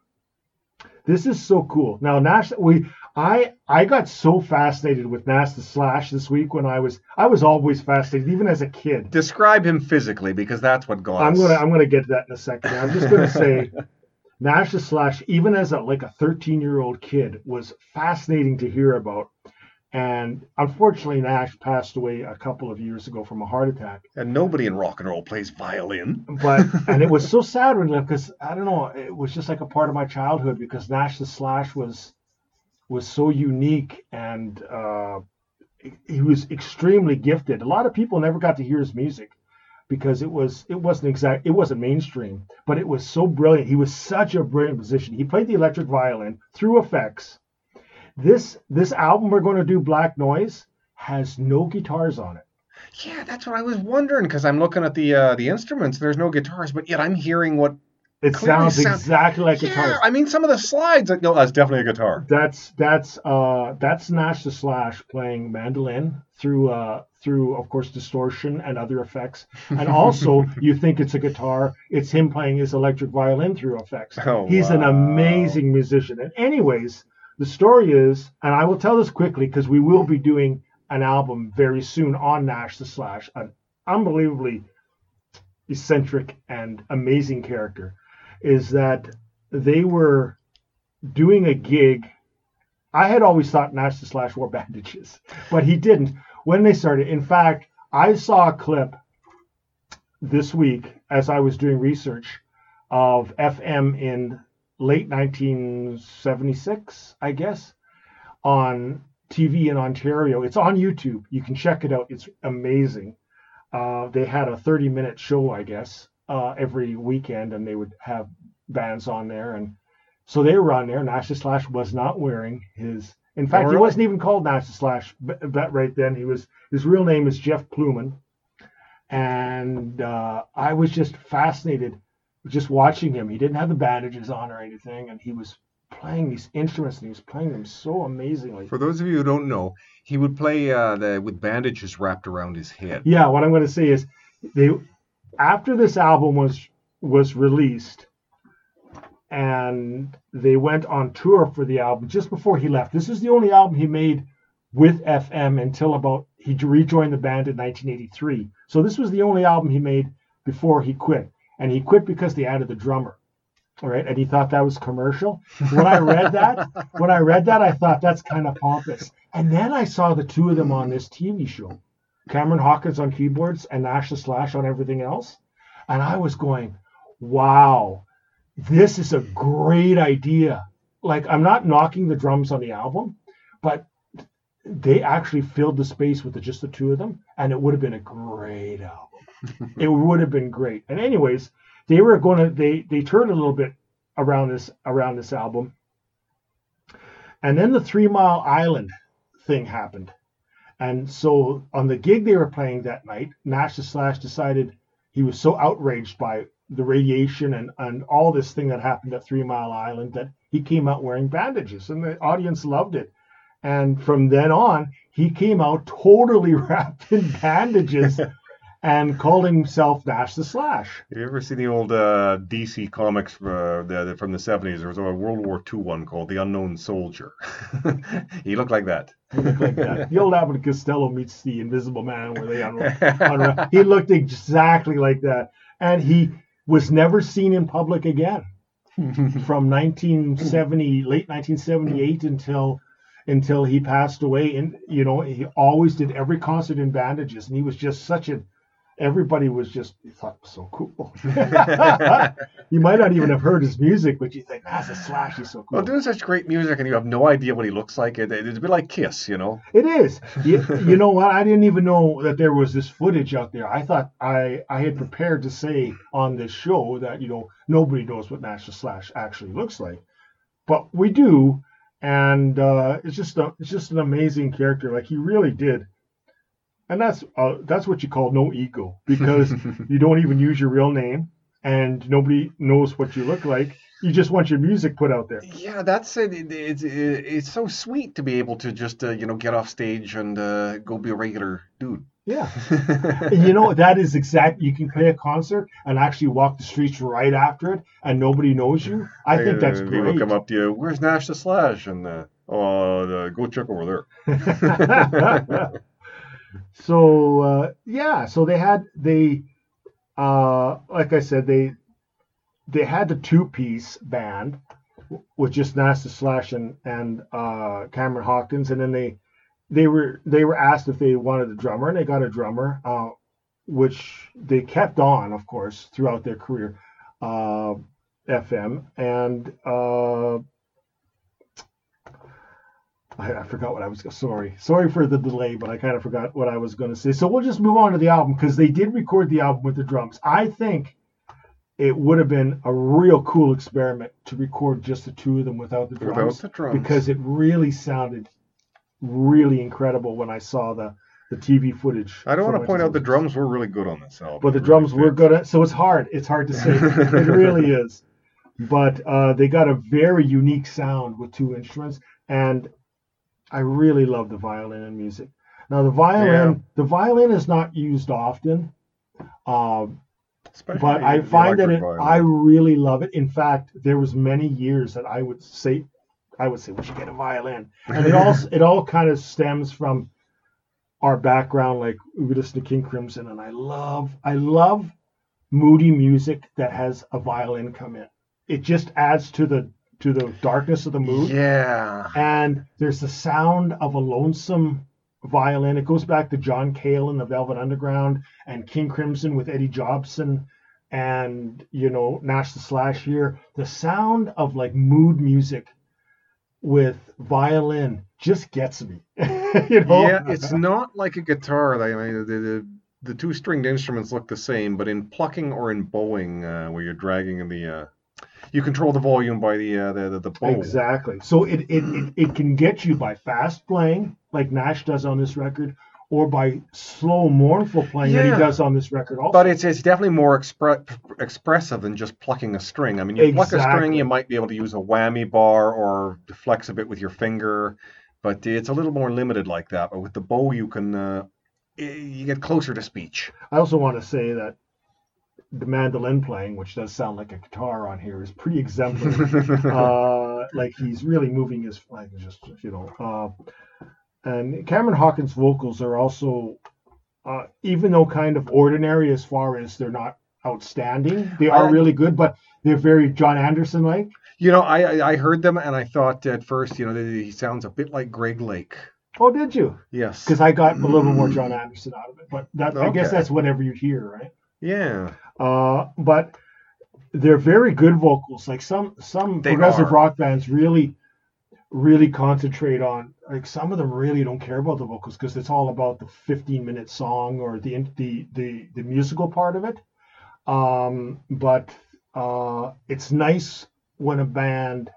This is so cool. Now Nash, we I I got so fascinated with Nash the Slash this week when I was I was always fascinated even as a kid. Describe him physically because that's what got I'm gonna I'm gonna get to that in a second. I'm just gonna say (laughs) Nash the Slash, even as a like a 13 year old kid, was fascinating to hear about. And unfortunately, Nash passed away a couple of years ago from a heart attack. And nobody in rock and roll plays violin. But (laughs) and it was so sad when because I don't know, it was just like a part of my childhood because Nash the Slash was was so unique and uh, he was extremely gifted. A lot of people never got to hear his music because it was it wasn't exact it wasn't mainstream, but it was so brilliant. He was such a brilliant musician. He played the electric violin through effects. This this album we're going to do, Black Noise, has no guitars on it. Yeah, that's what I was wondering because I'm looking at the uh, the instruments. There's no guitars, but yet I'm hearing what. It sounds sound- exactly like yeah, guitars. I mean some of the slides. No, that's definitely a guitar. That's that's uh that's Nash the Slash playing mandolin through uh through of course distortion and other effects. And also (laughs) you think it's a guitar, it's him playing his electric violin through effects. Oh, He's an amazing musician. And anyways, the story is, and I will tell this quickly because we will be doing an album very soon on Nash the Slash, an unbelievably eccentric and amazing character, is that they were doing a gig. I had always thought Nash the Slash wore bandages, but he didn't when they started. In fact, I saw a clip this week as I was doing research of FM in late 1976, I guess, on TV in Ontario. It's on YouTube. You can check it out. It's amazing. Uh, they had a 30 minute show, I guess, uh, every weekend, and they would have bands on there. And so they were on there. Nash the Slash was not wearing his. In fact, he wasn't even called Nash Slash. But, but right then, he was. His real name is Jeff Plewman, and uh, I was just fascinated just watching him. He didn't have the bandages on or anything, and he was playing these instruments and he was playing them so amazingly. For those of you who don't know, he would play uh, the, with bandages wrapped around his head. Yeah, what I'm going to say is, they after this album was was released, and they went on tour for the album just before he left. This is the only album he made with FM until about he rejoined the band in 1983. So this was the only album he made before he quit, and he quit because they added the drummer. All right, and he thought that was commercial. When I read that, (laughs) when I read that, I thought that's kind of pompous. And then I saw the two of them on this TV show. Cameron Hawkins on keyboards and Nash the Slash on everything else. And I was going, wow, this is a great idea. Like, I'm not knocking the drums on the album, but they actually filled the space with the, just the two of them, and it would have been a great album. (laughs) it would have been great. And anyways, they were going to they they toured a little bit around this around this album, and then the Three Mile Island thing happened. And so on the gig they were playing that night, Nash the Slash decided he was so outraged by the radiation and, and all this thing that happened at Three Mile Island that he came out wearing bandages and the audience loved it. And from then on, he came out totally (laughs) wrapped in bandages (laughs) and called himself Nash the Slash. Have you ever seen the old uh, DC comics uh, the, the- from the 70s? There was a World War II one called The Unknown Soldier. (laughs) he looked like that. He looked like that. The old Abbott Costello meets the Invisible Man, where they unroll. (laughs) He looked exactly like that, and he was never seen in public again (laughs) from 1970, late 1978 until until he passed away. And you know, he always did every concert in bandages, and he was just such a. Everybody was just thought it was so cool. (laughs) (laughs) you might not even have heard his music, but you think that's a slash. He's so cool. Well, doing such great music and you have no idea what he looks like, it, it's a bit like Kiss, you know? It is. You, you know what? I didn't even know that there was this footage out there. I thought I I had prepared to say on this show that you know nobody knows what Nash the Slash actually looks like, but we do, and uh, it's just a it's just an amazing character. Like he really did, and that's uh, that's what you call no ego because (laughs) you don't even use your real name and nobody knows what you look like. You just want your music put out there. Yeah, that's it. it it's, it, it's so sweet to be able to just, uh, you know, get off stage and uh, go be a regular dude. Yeah. (laughs) You know that is exact. You can play a concert and actually walk the streets right after it, and nobody knows you. I think that's Uh, great. People come up to you, where's Nash the Slash? And, uh, Oh, the, go check over there. (laughs) so uh, yeah, so they had they uh, like I said they they had the two piece band with just Nash the Slash and and uh, Cameron Hawkins, and then they they were they were asked if they wanted a drummer, and they got a drummer, uh, which they kept on, of course, throughout their career, uh, FM, and uh, I, I, forgot what I was. Sorry, sorry for the delay, but I kind of forgot what I was going to say. So we'll just move on to the album because they did record the album with the drums. I think it would have been a real cool experiment to record just the two of them without the drums, without the drums. because it really sounded really incredible when I saw the the TV footage. I don't want to point out the drums were really good on this album. But the drums were good. At, so it's hard. It's hard to say. (laughs) it really is. But uh, they got a very unique sound with two instruments, and I really love the violin in music. Now the violin, yeah. the violin is not used often, uh, but I find that it, I really love it. In fact, there was many years that I would say I would say we should get a violin, and it all (laughs) it all kind of stems from our background. Like we listen to King Crimson, and I love I love moody music that has a violin come in. It just adds to the to the darkness of the mood. Yeah. And there's the sound of a lonesome violin. It goes back to John Cale and the Velvet Underground and King Crimson with Eddie Jobson and you know Nash the Slash here. The sound of like mood music with violin just gets me. (laughs) you know? Yeah, it's not like a guitar. I mean, the, the, the two stringed instruments look the same, but in plucking or in bowing, uh, where you're dragging the, uh, you control the volume by the uh, the, the, the bow. Exactly. So it, it, it, it can get you by fast playing, like Nash does on this record, or by slow, mournful playing yeah. that he does on this record also. But it's it's definitely more expre- expressive than just plucking a string. I mean, you exactly. pluck a string, you might be able to use a whammy bar or flex a bit with your finger, but it's a little more limited like that. But with the bow, you can uh, you get closer to speech. I also want to say that the mandolin playing, which does sound like a guitar on here, is pretty exemplary. (laughs) uh, like he's really moving his like just you know. Uh, and Cameron Hawkins' vocals are also, uh, even though kind of ordinary as far as they're not outstanding, they are really good, but they're very Jon Anderson like. You know, I I heard them and I thought at first, you know, he sounds a bit like Greg Lake. Oh, did you? Yes. Because I got a little more (clears throat) Jon Anderson out of it, but that okay. I guess that's whatever you hear, right? Yeah. Uh, but they're very good vocals. Like some some they progressive are. rock bands really really concentrate on like some of them really don't care about the vocals because it's all about the 15 minute song or the the the, the musical part of it um, but uh, it's nice when a band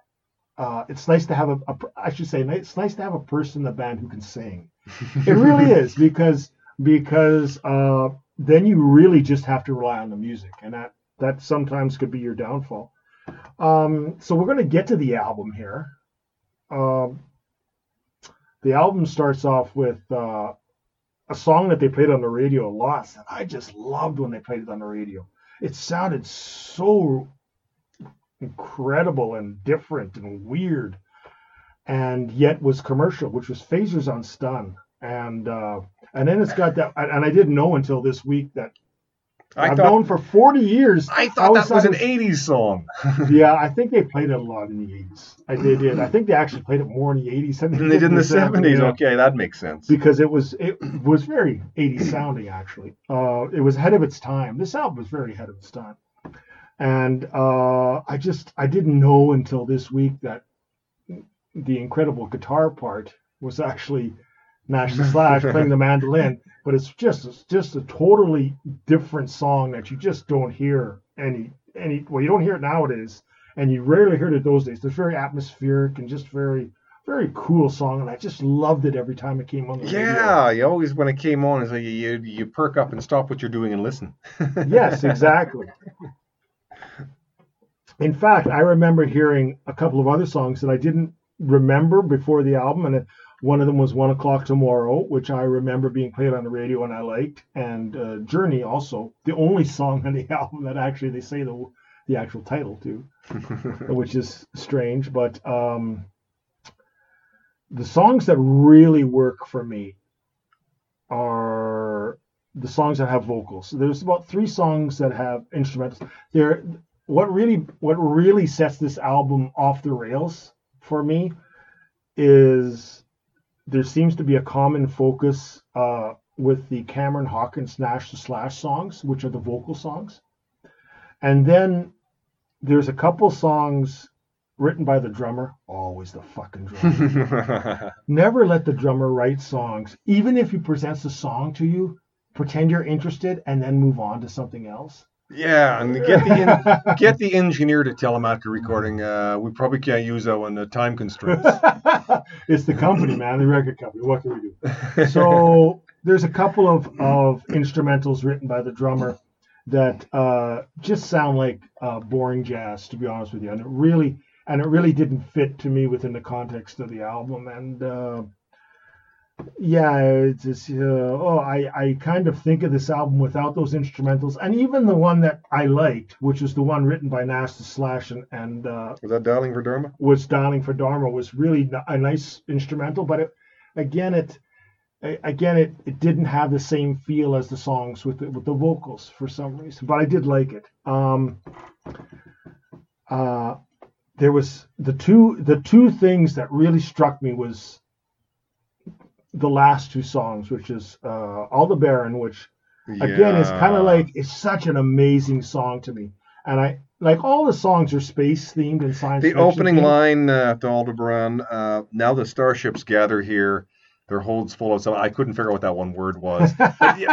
uh, it's nice to have a, a I should say it's nice to have a person in the band who can sing it really (laughs) is because because uh, then you really just have to rely on the music and that that sometimes could be your downfall um, so we're going to get to the album here um, the album starts off with uh, a song that they played on the radio a lot that I just loved when they played it on the radio. It sounded so incredible and different and weird, and yet was commercial, which was Phasers on Stun. And uh, and then it's got that, and I didn't know until this week that I have known for 40 years. I thought that was an 80s song. (laughs) yeah, I think they played it a lot in the 80s. I, they did. I think they actually played it more in the 80s than they, they did in the 70s. Yeah. Okay, that makes sense. Because it was it was very 80s sounding actually. Uh, it was ahead of its time. This album was very ahead of its time. And uh, I just I didn't know until this week that the incredible guitar part was actually Nash the (laughs) Slash playing the mandolin but it's just it's just a totally different song that you just don't hear any any well you don't hear it nowadays and you rarely heard it those days. It's very atmospheric and just very very cool song and i just loved it every time it came on the yeah radio. you always when it came on it's like you you perk up and stop what you're doing and listen. (laughs) Yes exactly. In fact i remember hearing a couple of other songs that i didn't remember before the album and it, one of them was One O'Clock Tomorrow, which I remember being played on the radio and I liked, and uh, Journey also, the only song on the (laughs) album that actually they say the the actual title to, (laughs) which is strange. But um, the songs that really work for me are the songs that have vocals. There's about three songs that have instrumentals. There, what really what really sets this album off the rails for me is there seems to be a common focus uh, with the Cameron Hawkins Nash the Slash songs, which are the vocal songs, and then there's a couple songs written by the drummer. Always the fucking drummer. (laughs) Never let the drummer write songs, even if he presents a song to you. Pretend you're interested and then move on to something else. Yeah, and get the en- (laughs) get the engineer to tell him after recording. Uh, we probably can't use that one. The time constraints. (laughs) it's the company, man, the record company. What can we do? (laughs) So there's a couple of, of instrumentals written by the drummer that uh, just sound like uh, boring jazz, to be honest with you, and it really and it really didn't fit to me within the context of the album. And uh, yeah, it's just uh, oh, I I kind of think of this album without those instrumentals, and even the one that I liked, which is the one written by Nash the Slash and and uh, Was that Dialing for Dharma? was Dialing for Dharma was really a nice instrumental, but it, again it again it, it didn't have the same feel as the songs with the, with the vocals for some reason. But I did like it. Um, uh, there was the two the two things that really struck me was the last two songs, which is uh, Aldebaran, which again is kind of like it's such an amazing song to me, and I like all the songs are space themed and science. The opening themed. line uh, to Aldebaran, uh, now the starships gather here, their holds full of some. I couldn't figure out what that one word was. (laughs) You,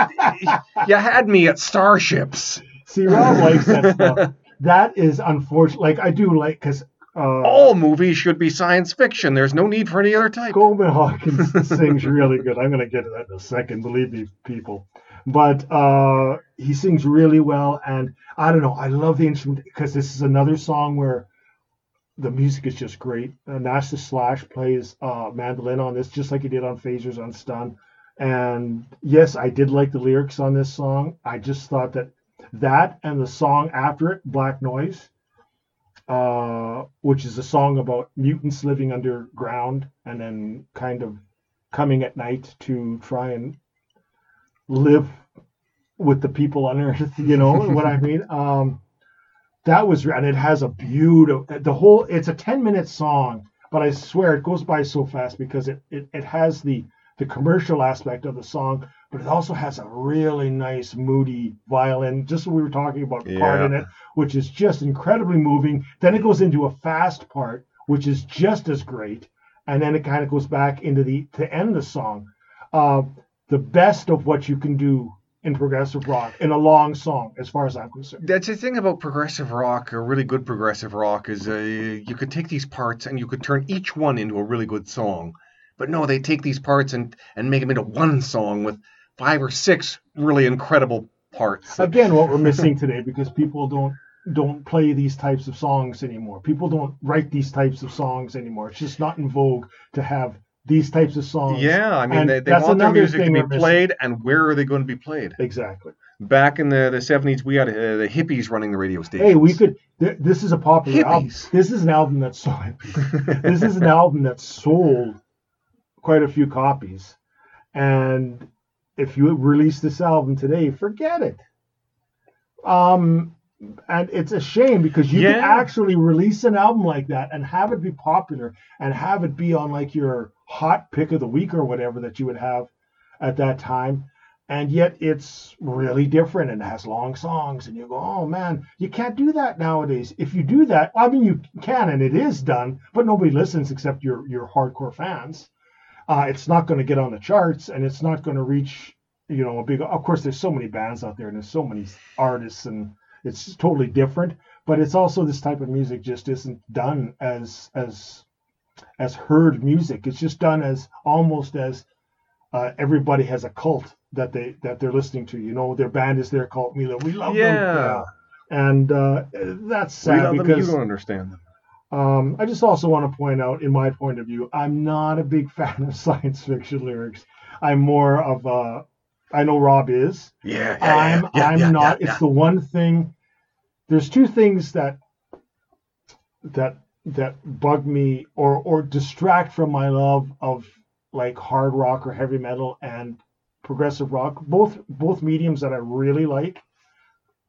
you had me at starships. See, Rob likes that stuff. (laughs) That is unfortunate. Like I do like because uh, All movies should be science fiction. There's no need for any other type. Cameron Hawkins (laughs) sings really good. I'm going to get to that in a second. Believe me, people. But uh, he sings really well, and I don't know. I love the instrument because this is another song where the music is just great. Uh, Slash plays uh, mandolin on this, just like he did on Phasers on Stun. And yes, I did like the lyrics on this song. I just thought that that and the song after it, Black Noise, uh, which is a song about mutants living underground and then kind of coming at night to try and live with the people on Earth. You know what I (laughs) mean? Um, that was and it has a beautiful the whole. It's a ten minute song, but I swear it goes by so fast because it it, it has the the commercial aspect of the song, but it also has a really nice moody violin, just what we were talking about part in it, which is just incredibly moving. Then it goes into a fast part, which is just as great, and then it kind of goes back into the to end the song. Uh, the best of what you can do in progressive rock in a long song, as far as I'm concerned. That's the thing about progressive rock, or really good progressive rock, is uh, you could take these parts and you could turn each one into a really good song. But no, they take these parts and, and make them into one song with five or six really incredible parts. Again, what we're missing today because people don't don't play these types of songs anymore. People don't write these types of songs anymore. It's just not in vogue to have these types of songs. Yeah, I mean, And they, they want their music to be played, and where are they going to be played? Exactly. Back in the, the 70s, we had uh, the hippies running the radio stations. Hey, we could. Th- this is a popular album. This is an album that's sold. (laughs) this is an album that sold quite a few copies, and if you release this album today, forget it. Um, and it's a shame because you can actually release an album like that and have it be popular and have it be on like your hot pick of the week or whatever that you would have at that time. And yet it's really different and it has long songs and you go oh man you can't do that nowadays. If you do that i mean you can and it is done but nobody listens except your your hardcore fans uh, it's not going to get on the charts and it's not going to reach you know a big of course there's so many bands out there and there's so many artists and it's totally different but it's also this type of music just isn't done as as as heard music it's just done as almost as uh, everybody has a cult that they that they're listening to. You know, their band is their cult. We love, we love them. Yeah. And uh, that's sad because them, you don't understand them. Um, I just also want to point out, in my point of view, I'm not a big (laughs) fan of science fiction lyrics. I'm more of a. I know Rob is. Yeah, I'm I'm not. it's the one thing. There's two things that that that bug me or or distract from my love of like hard rock or heavy metal and progressive rock both both mediums that i really like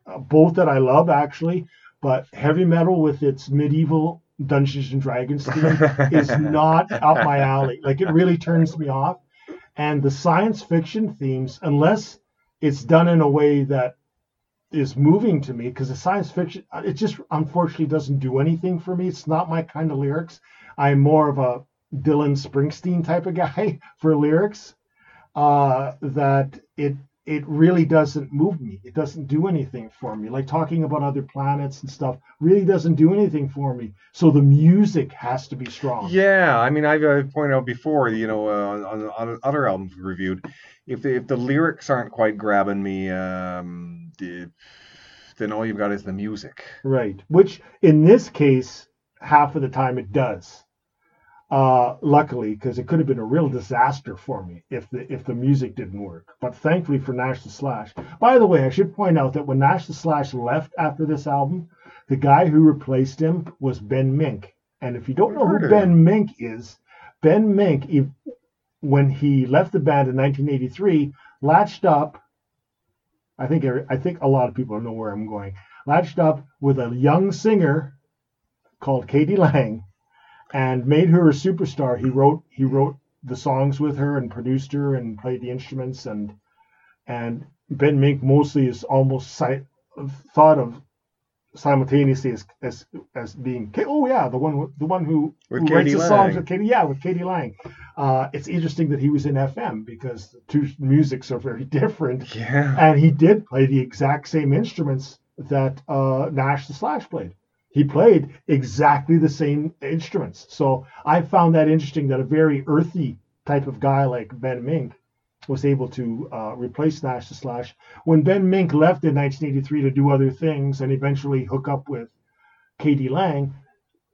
uh, both that i love actually but heavy metal with its medieval dungeons and dragons (laughs) theme is not up my alley. Like it really turns me off. And the science fiction themes unless it's done in a way that is moving to me because the science fiction it just unfortunately doesn't do anything for me. It's not my kind of lyrics. I'm more of a dylan springsteen type of guy (laughs) for lyrics uh, that it it really doesn't move me it doesn't do anything for me like talking about other planets and stuff really doesn't do anything for me so the music has to be strong Yeah, I mean, I've uh, pointed out before, you know, uh, on, on other albums reviewed, if the, if the lyrics aren't quite grabbing me, um, then all you've got is the music. Right. Which in this case, half of the time it does. Uh, luckily, because it could have been a real disaster for me if the if the music didn't work. But thankfully for Nash the Slash. By the way, I should point out that when Nash the Slash left after this album, the guy who replaced him was Ben Mink. And if you don't know who Ben. Mink is, Ben Mink, when he left the band in 1983, latched up. I think I think a lot of people know where I'm going. Latched up with a young singer called k.d. lang, and made her a superstar. He wrote he wrote the songs with her and produced her and played the instruments and and Ben Mink mostly is almost si- thought of simultaneously as as, as being oh yeah the one the one who, With who writes the songs with k.d. yeah with k.d. lang. Uh, it's interesting that he was in FM because the two musics are very (laughs) different Yeah. and he did play the exact same instruments that uh, Nash the Slash played. He played exactly the same instruments. So I found that interesting that a very earthy type of guy like Ben Mink was able to uh, replace Nash the Slash. When Ben Mink left in 1983 to do other things and eventually hook up with k.d. lang,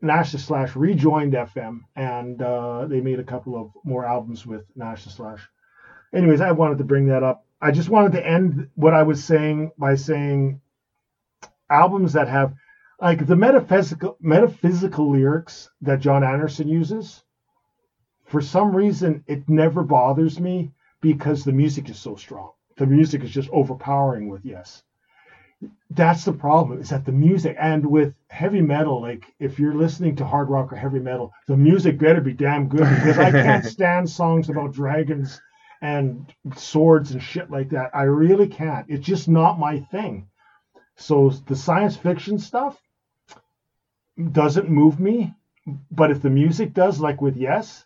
Nash the Slash rejoined FM and uh, they made a couple of more albums with Nash the Slash. Anyways, I wanted to bring that up. I just wanted to end what I was saying by saying albums that have like the metaphysical metaphysical lyrics that Jon Anderson uses. For some reason, it never bothers me because the music is so strong. The music is just overpowering with yes. That's the problem is that the music and with heavy metal, like if you're listening to hard rock or heavy metal, the music better be damn good because I can't (laughs) stand songs about dragons and swords and shit like that. I really can't. It's just not my thing. So the science fiction stuff doesn't move me, but if the music does, like with Yes,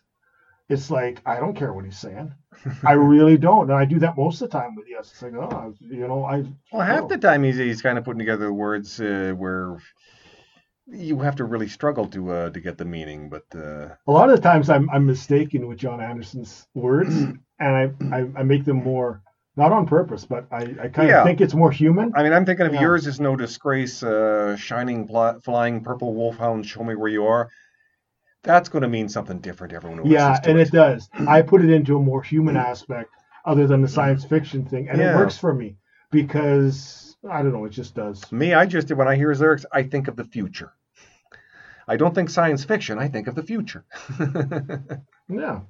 it's like I don't care what he's saying. (laughs) I really don't, and I do that most of the time with Yes. It's like, oh, you know, I. Well, half the time he's, he's kind of putting together the words uh, where you have to really struggle to uh, to get the meaning, but uh, A lot of the times I'm I'm mistaken with Jon Anderson's words, (clears throat) and I, I I make them more not on purpose, but I I kind Yeah. of think it's more human. I mean, I'm thinking of Yeah. yours is no disgrace, uh, shining pl- flying purple wolfhound, show me where you are. That's going to mean something different to everyone Yeah, and it. it does. (clears throat) I put it into a more human aspect other than the science fiction thing, and it works for me because I don't know, it just does. Me, I just when I hear his lyrics, I think of the future. I don't think science fiction. I think of the future. (laughs) Yeah.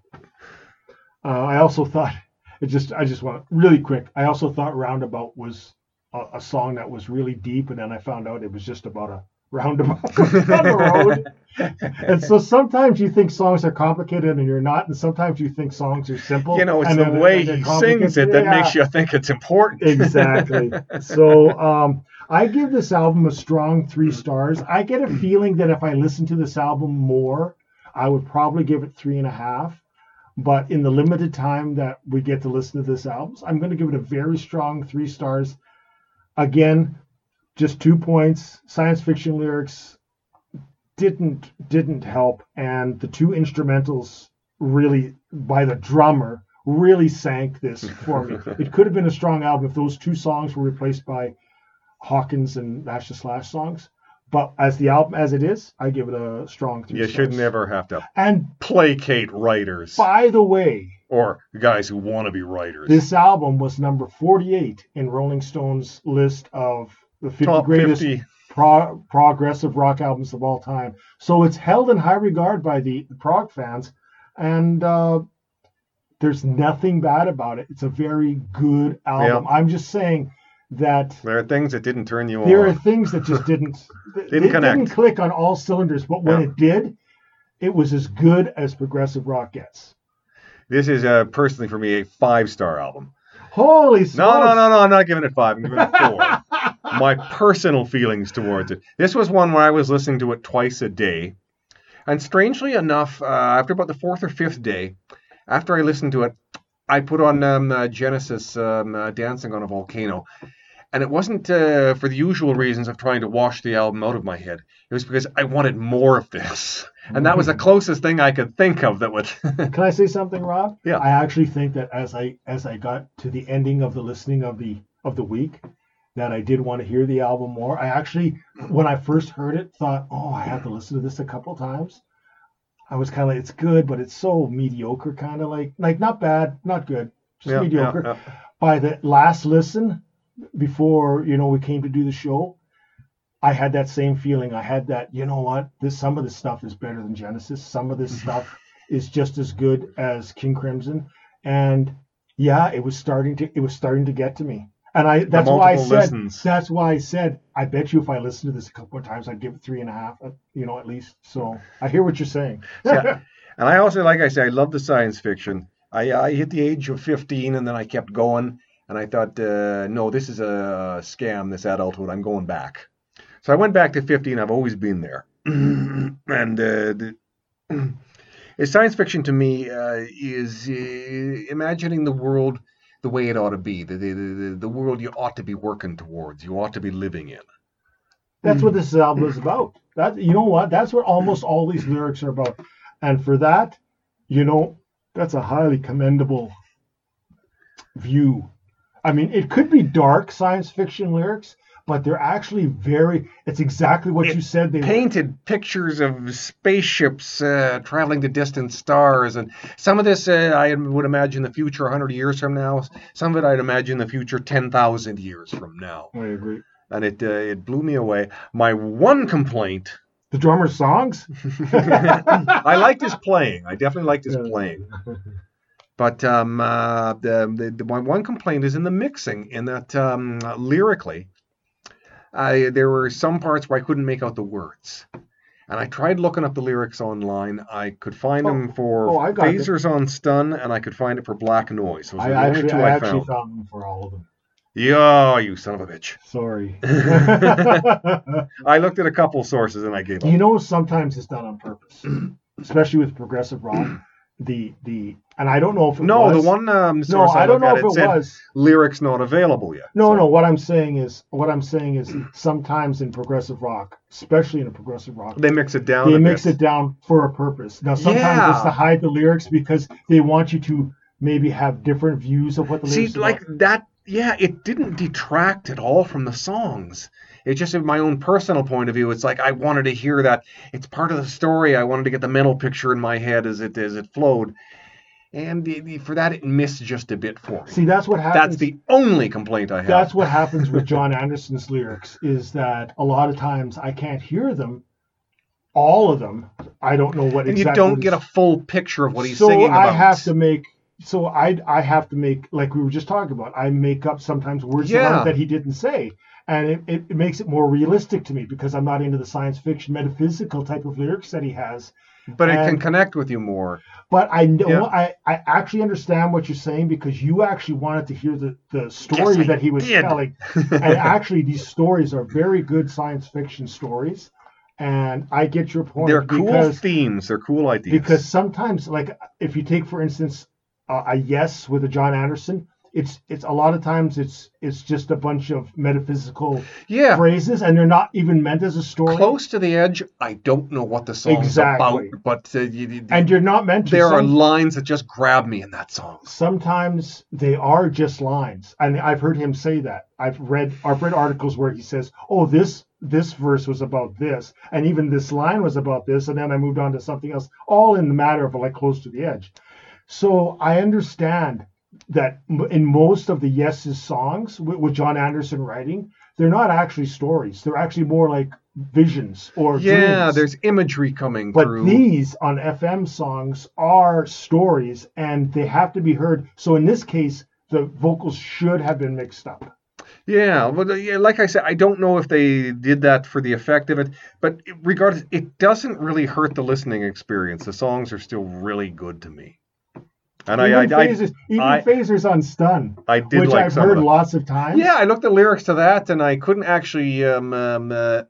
Uh, I also thought it just. I just want really quick. I also thought Roundabout was a, a song that was really deep, and then I found out it was just about a roundabout (laughs) on the road. And so sometimes you think songs are complicated and you're not, and sometimes you think songs are simple. you know, it's and the way he sings it that complicated. makes you think it's important. exactly. (laughs) So um, I give this album a strong three stars. I get a feeling that if I listen to this album more, I would probably give it three and a half. But in the limited time that we get to listen to this album, I'm going to give it a very strong three stars. Again, just two points. Science fiction lyrics didn't didn't help, and the two instrumentals really by the drummer really sank this for me. (laughs) it could have been a strong album if those two songs were replaced by Hawkins and Nash the Slash songs. But as the album as it is, I give it a strong three You stars. should never have to And placate writers by the way, or guys who want to be writers. this album was number 48 in Rolling Stone's list of the 50 Top greatest 50. pro- progressive rock albums of all time. So it's held in high regard by the prog fans, and uh, there's nothing bad about it. It's a very good album. I'm just saying that There are things that didn't turn you on. there are things that just didn't (laughs) Didn't it connect. didn't click on all cylinders. But when Yeah. it did, it was as good as progressive rock gets. This is uh, personally for me a five star album. Holy No, smokes! no, no, no. I'm not giving it five. I'm giving it four. (laughs) My personal feelings towards it. This was one where I was listening to it twice a day, and strangely enough, uh, after about the fourth or fifth day, after I listened to it, I put on um, uh, Genesis um, uh, "Dancing on a Volcano," and it wasn't uh, for the usual reasons of trying to wash the album out of my head. It was because I wanted more of this, and that was the closest thing I could think of that would. (laughs) Can I say something, Rob? Yeah. I actually think that as I as I got to the ending of the listening of the of the week, that I did want to hear the album more. I actually, when I first heard it, thought, oh, I have to listen to this a couple times. I was kind of like, it's good, but it's so mediocre, kind of like like not bad, not good, just Yeah, mediocre. yeah, yeah. By the last listen, before you know we came to do the show, I had that same feeling. I had that, you know what, this some of this stuff is better than Genesis. Some of this mm-hmm. stuff is just as good as King Crimson, and yeah, it was starting to it was starting to get to me. And I that's why I said listens. that's why I said I bet you if I listened to this a couple of times I'd give it three and a half, you know, at least. So I hear what you're saying. Yeah. (laughs) And I also, like I say, I love the science fiction. I, I hit the age of 15 and then I kept going. And I thought, uh, no, this is a scam, this adulthood. I'm going back. So I went back to 15. I've always been there. (clears throat) and uh, the, (clears throat) science fiction to me uh, is uh, imagining the world the way it ought to be, the, the, the, the world you ought to be working towards, you ought to be living in. That's what this album is about. That you know what? That's what almost all these lyrics are about. And for that, you know, that's a highly commendable view. I mean, it could be dark science fiction lyrics, but they're actually very. It's exactly what It you said they were. painted pictures of spaceships uh, traveling to distant stars, and some of this uh, I would imagine the future 100 years from now. Some of it I'd imagine the future 10,000 years from now, I agree. and it uh, it blew me away. My one complaint, The drummer's songs. (laughs) I liked his playing. I definitely liked his playing. (laughs) But um, uh, the, the, one complaint is in the mixing, in that um, lyrically, I, there were some parts where I couldn't make out the words. And I tried looking up the lyrics online. I could find them for oh. Phasers on Stun, and I could find it for Black Noise. I actually, I I, actually found. found them for all of them. Yeah, you son of a bitch. Sorry. (laughs) (laughs) I looked at a couple sources and I gave up. you know, sometimes it's done on purpose, (clears throat) especially with progressive rock. The the and I don't know if it no, was. the one um, No, I, I don't know if it it said was. lyrics not available yet. No, So- no. What I'm saying is, what I'm saying is, sometimes in progressive rock, especially in a progressive rock, They mix it down. they mix bit. it down for a purpose. Now, sometimes Yeah. it's to hide the lyrics because they want you to maybe have different views of what the See, lyrics. are like about. that, yeah, it didn't detract at all from the songs. It just, in my own personal point of view, it's like I wanted to hear that. It's part of the story. I wanted to get the mental picture in my head as it as it flowed, and the, the- for that, it missed just a bit for me. See, that's what happens. That's the only complaint I have. that's what happens with (laughs) Jon Anderson's lyrics is that a lot of times I can't hear them, all of them. I don't know what and you don't get a full picture of what he's so singing about. I have to make. So I I have to make like we were just talking about. I make up sometimes words Yeah. that he didn't say, and it, it, it makes it more realistic to me because I'm not into the science fiction metaphysical type of lyrics that he has. but it can connect with you more. But I know Yeah. I, I actually understand what you're saying because you actually wanted to hear the, the story Yes, that he was did. telling. (laughs) and actually these stories are very good science fiction stories. And I get your point They're cool because themes. They're cool ideas. because sometimes like if you take for instance uh, a yes with a Jon Anderson, it's it's a lot of times it's it's just a bunch of metaphysical yeah, phrases and they're not even meant as a story. close to the edge. I don't know what the song's Exactly. about, but uh, you, you- and you're not meant to. there are lines that just grab me in that song. sometimes they are just lines and i've heard him say that i've read i've read articles where he says oh this this verse was about this and even this line was about this and then i moved on to something else all in the matter of like close to the edge so i understand that in most of the yeses songs with, with jon anderson writing they're not actually stories. They're actually more like visions or yeah, dreams. there's imagery coming But through. these on FM songs are stories and they have to be heard. So in this case, the vocals should have been mixed up. Yeah, but yeah, like I said, I don't know if they did that for the effect of it, but regardless, it doesn't really hurt the listening experience. The songs are still really good to me, and I, I, even I, phasers, even I- phasers on stun, I did which like I've some of heard them. lots of times. Yeah, I looked at lyrics to that, and I couldn't actually um, um, uh,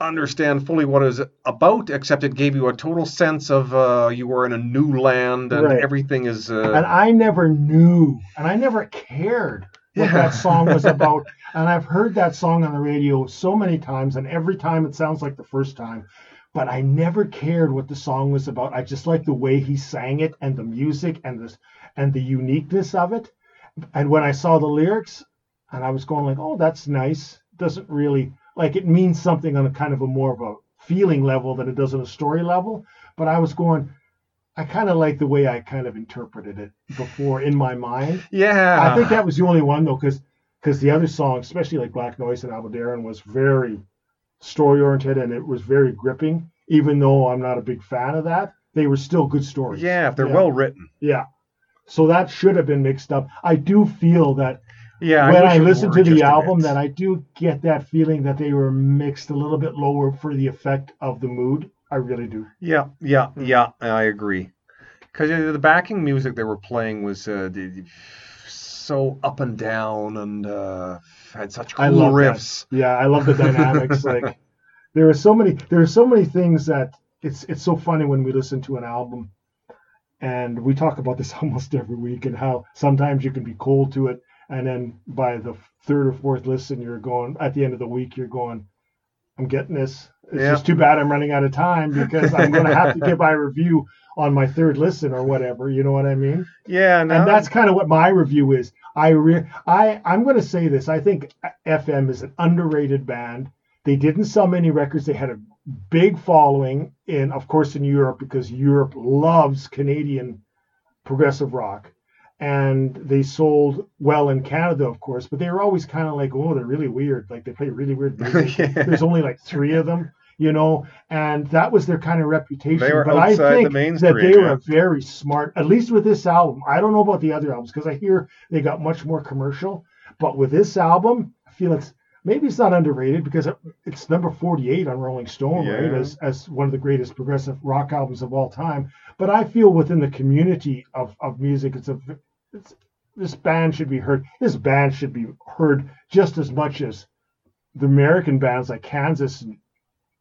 understand fully what it was about, except it gave you a total sense of uh, you were in a new land and Right. everything is. Uh, and I never knew, and I never cared what Yeah. that song was (laughs) about. and I've heard that song on the radio so many times, and every time it sounds like the first time. But I never cared what the song was about. I just liked the way he sang it and the music and this and the uniqueness of it. And when I saw the lyrics, and I was going like, "Oh, that's nice." Doesn't really like it means something on a kind of a more of a feeling level than it does on a story level. But I was going, I kind of like the way I kind of interpreted it before in my mind. yeah, I think that was the only one though, because because the other songs, especially like Black Noise and Aldebaran, was very story oriented and it was very gripping. Even though I'm not a big fan of that, they were still good stories. yeah, if they're Yeah. well written. Yeah. So that should have been mixed up. I do feel that Yeah, when wish I listen to the album, that I do get that feeling that they were mixed a little bit lower for the effect of the mood. I really do. Yeah, yeah, yeah, I agree. Because the backing music they were playing was uh, so up and down and uh, had such cool I love that. riffs. Yeah, I love the dynamics. like (laughs) there are so many there are so many things that it's it's so funny when we listen to an album and we talk about this (laughs) almost every week and how sometimes you can be cold to it and then by the third or fourth listen you're going at the end of the week you're going I'm getting this. It's Yeah. just too bad I'm running out of time because I'm going to have to give my (laughs) review on my third listen or whatever. You know what I mean? Yeah, no, and that's kind of what my review is. I re- I I'm going to say this. I think FM is an underrated band. They didn't sell many records. They had a big following in, of course, in Europe because Europe loves Canadian progressive rock, and they sold well in Canada, of course. But they were always kind of like, oh, they're really weird. Like they play really weird (laughs) music. Yeah. There's only like three of them, you know, and that was their kind of reputation. They were but I outside the think that they yeah. were very smart, at least with this album. I don't know about the other albums because I hear they got much more commercial, but with this album, I feel it's maybe it's not underrated because it- it's number 48 on Rolling Stone, right, as as one of the greatest progressive rock albums of all time. But I feel within the community of of music, it's a it's, this band should be heard. This band should be heard just as much as the American bands like Kansas and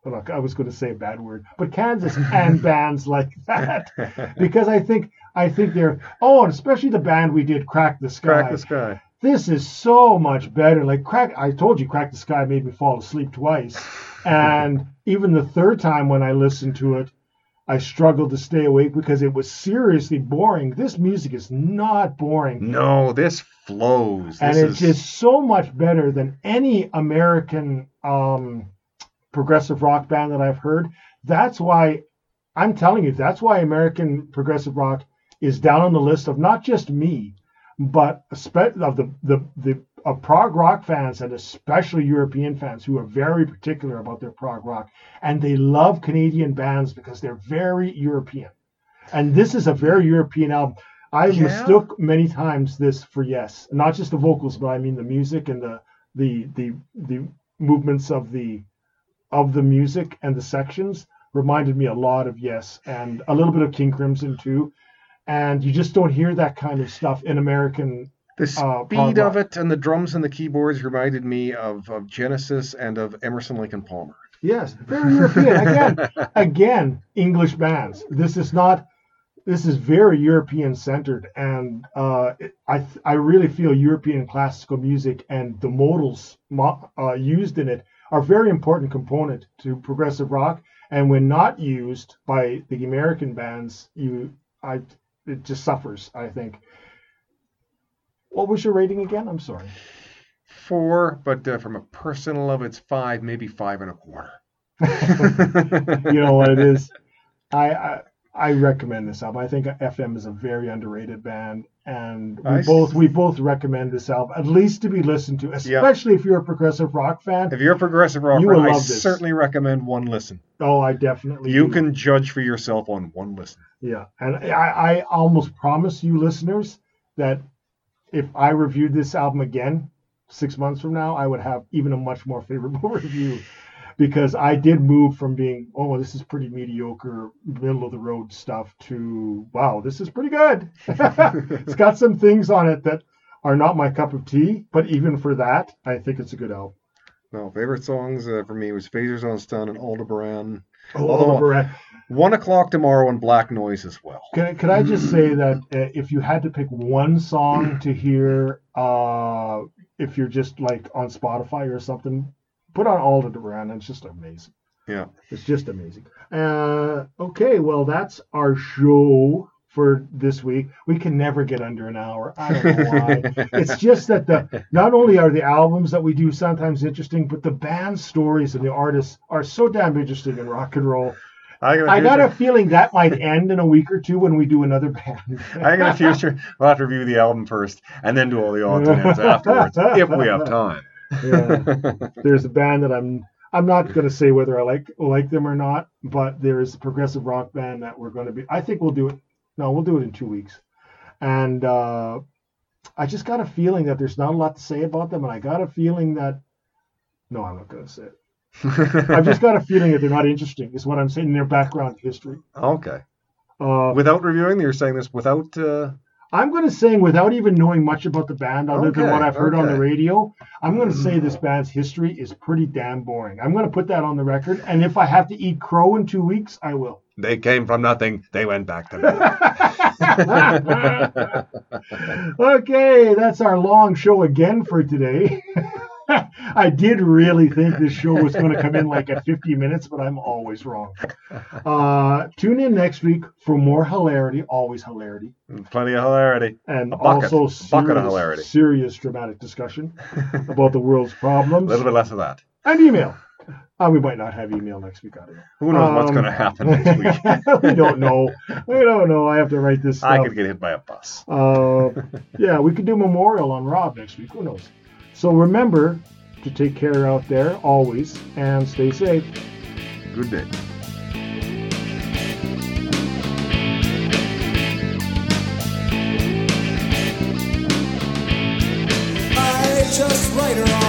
well, look, I was going to say a bad word, but Kansas and (laughs) bands like that, because I think I think they're oh, and especially the band we did, Crack the Sky. crack the sky. This is so much better. Like Crack, I told you, Crack the Sky made me fall asleep twice, and (laughs) even the third time when I listened to it, I struggled to stay awake because it was seriously boring. This music is not boring No, this flows. and This it's is just so much better than any American um, progressive rock band that I've heard. That's why I'm telling you, that's why American progressive rock is down on the list of not just me, but of the the the of prog rock fans and especially European fans who are very particular about their prog rock, and they love Canadian bands because they're very European. And this is a very European album. I Yeah. mistook many times this for Yes, not just the vocals, but I mean the music and the the the the movements of the of the music and the sections reminded me a lot of Yes and a little bit of King Crimson too. And you just don't hear that kind of stuff in American. the uh, speed prog of it and the drums and the keyboards reminded me of, of Genesis and of Emerson and Palmer. Yes, very European. Again, (laughs) again, English bands. This is not. This is very European centered, and uh, I I really feel European classical music and the modals mo- uh, used in it are a very important component to progressive rock. And when not used by the American bands, you I it just suffers. I think. What was your rating again? I'm sorry. Four, but uh, from a personal level, it's five, maybe five and a quarter. (laughs) you know what it is. I, I I recommend this album. I think FM is a very underrated band, and we I both we both recommend this album at least to be listened to, especially if you're a progressive rock fan. If you're a progressive rock, fan, I this. certainly recommend one listen. Oh, I definitely. You do. can judge for yourself on one listen. Yeah, and I, I almost promise you, listeners, that if I reviewed this album again six months from now, I would have even a much more favorable (laughs) review, because I did move from being, oh, this is pretty mediocre, middle of the road stuff, to wow, this is pretty good. (laughs) it's got some things on it that are not my cup of tea, but even for that, I think it's a good album. No, favorite songs uh, for me was Phasers on Stun and Aldebaran. Oh, Although- uh, One o'clock tomorrow and Black Noise as well. Can, can I just say that uh, if you had to pick one song to hear, uh, if you're just like on Spotify or something, put on Aldebaran. It's just amazing. Yeah. It's just amazing. Uh, okay, well, that's our show for this week. We can never get under an hour. I don't know why. (laughs) it's just that the not only are the albums that we do sometimes interesting, but the band stories and the artists are so damn interesting in rock and roll. I got a I got a feeling that might end in a week or two when we do another band. I got a future. We'll have to review the album first, and then do all the odds and ends afterwards, if we have time. Yeah. (laughs) There's a band that I'm I'm not going to say whether I like like them or not, but there is a progressive rock band that we're going to be. I think we'll do it. No, we'll do it in two weeks, and uh, I just got a feeling that there's not a lot to say about them, and I got a feeling that no, I'm not going to say it. (laughs) I've just got a feeling that they're not interesting. Is what I'm saying. Their background history. okay. Uh, Without reviewing, you're saying this without. Uh, I'm going to say, without even knowing much about the band, other than what I've heard on the radio, I'm going to say this mm-hmm. band's history is pretty damn boring. I'm going to put that on the record, and if I have to eat crow in two weeks, I will. they came from nothing. They went back to nothing. (laughs) (laughs) okay, that's our long show again for today. (laughs) (laughs) I did really think this show was going to come in like at 50 minutes, but I'm always wrong. Uh, tune in next week for more hilarity, always hilarity, Plenty of hilarity. and bucket- also serious, hilarity. serious dramatic discussion (laughs) about the world's problems. A little bit less of that. and email. Uh, we might not have email next week. I don't know. Who knows what's Um, going to happen next (laughs) week? we don't know. We don't know. I have to write this stuff. I could get hit by a bus. Uh, yeah, we could do memorial on Rob next week. Who knows? So remember to take care out there always and stay safe. Good day. Just write her on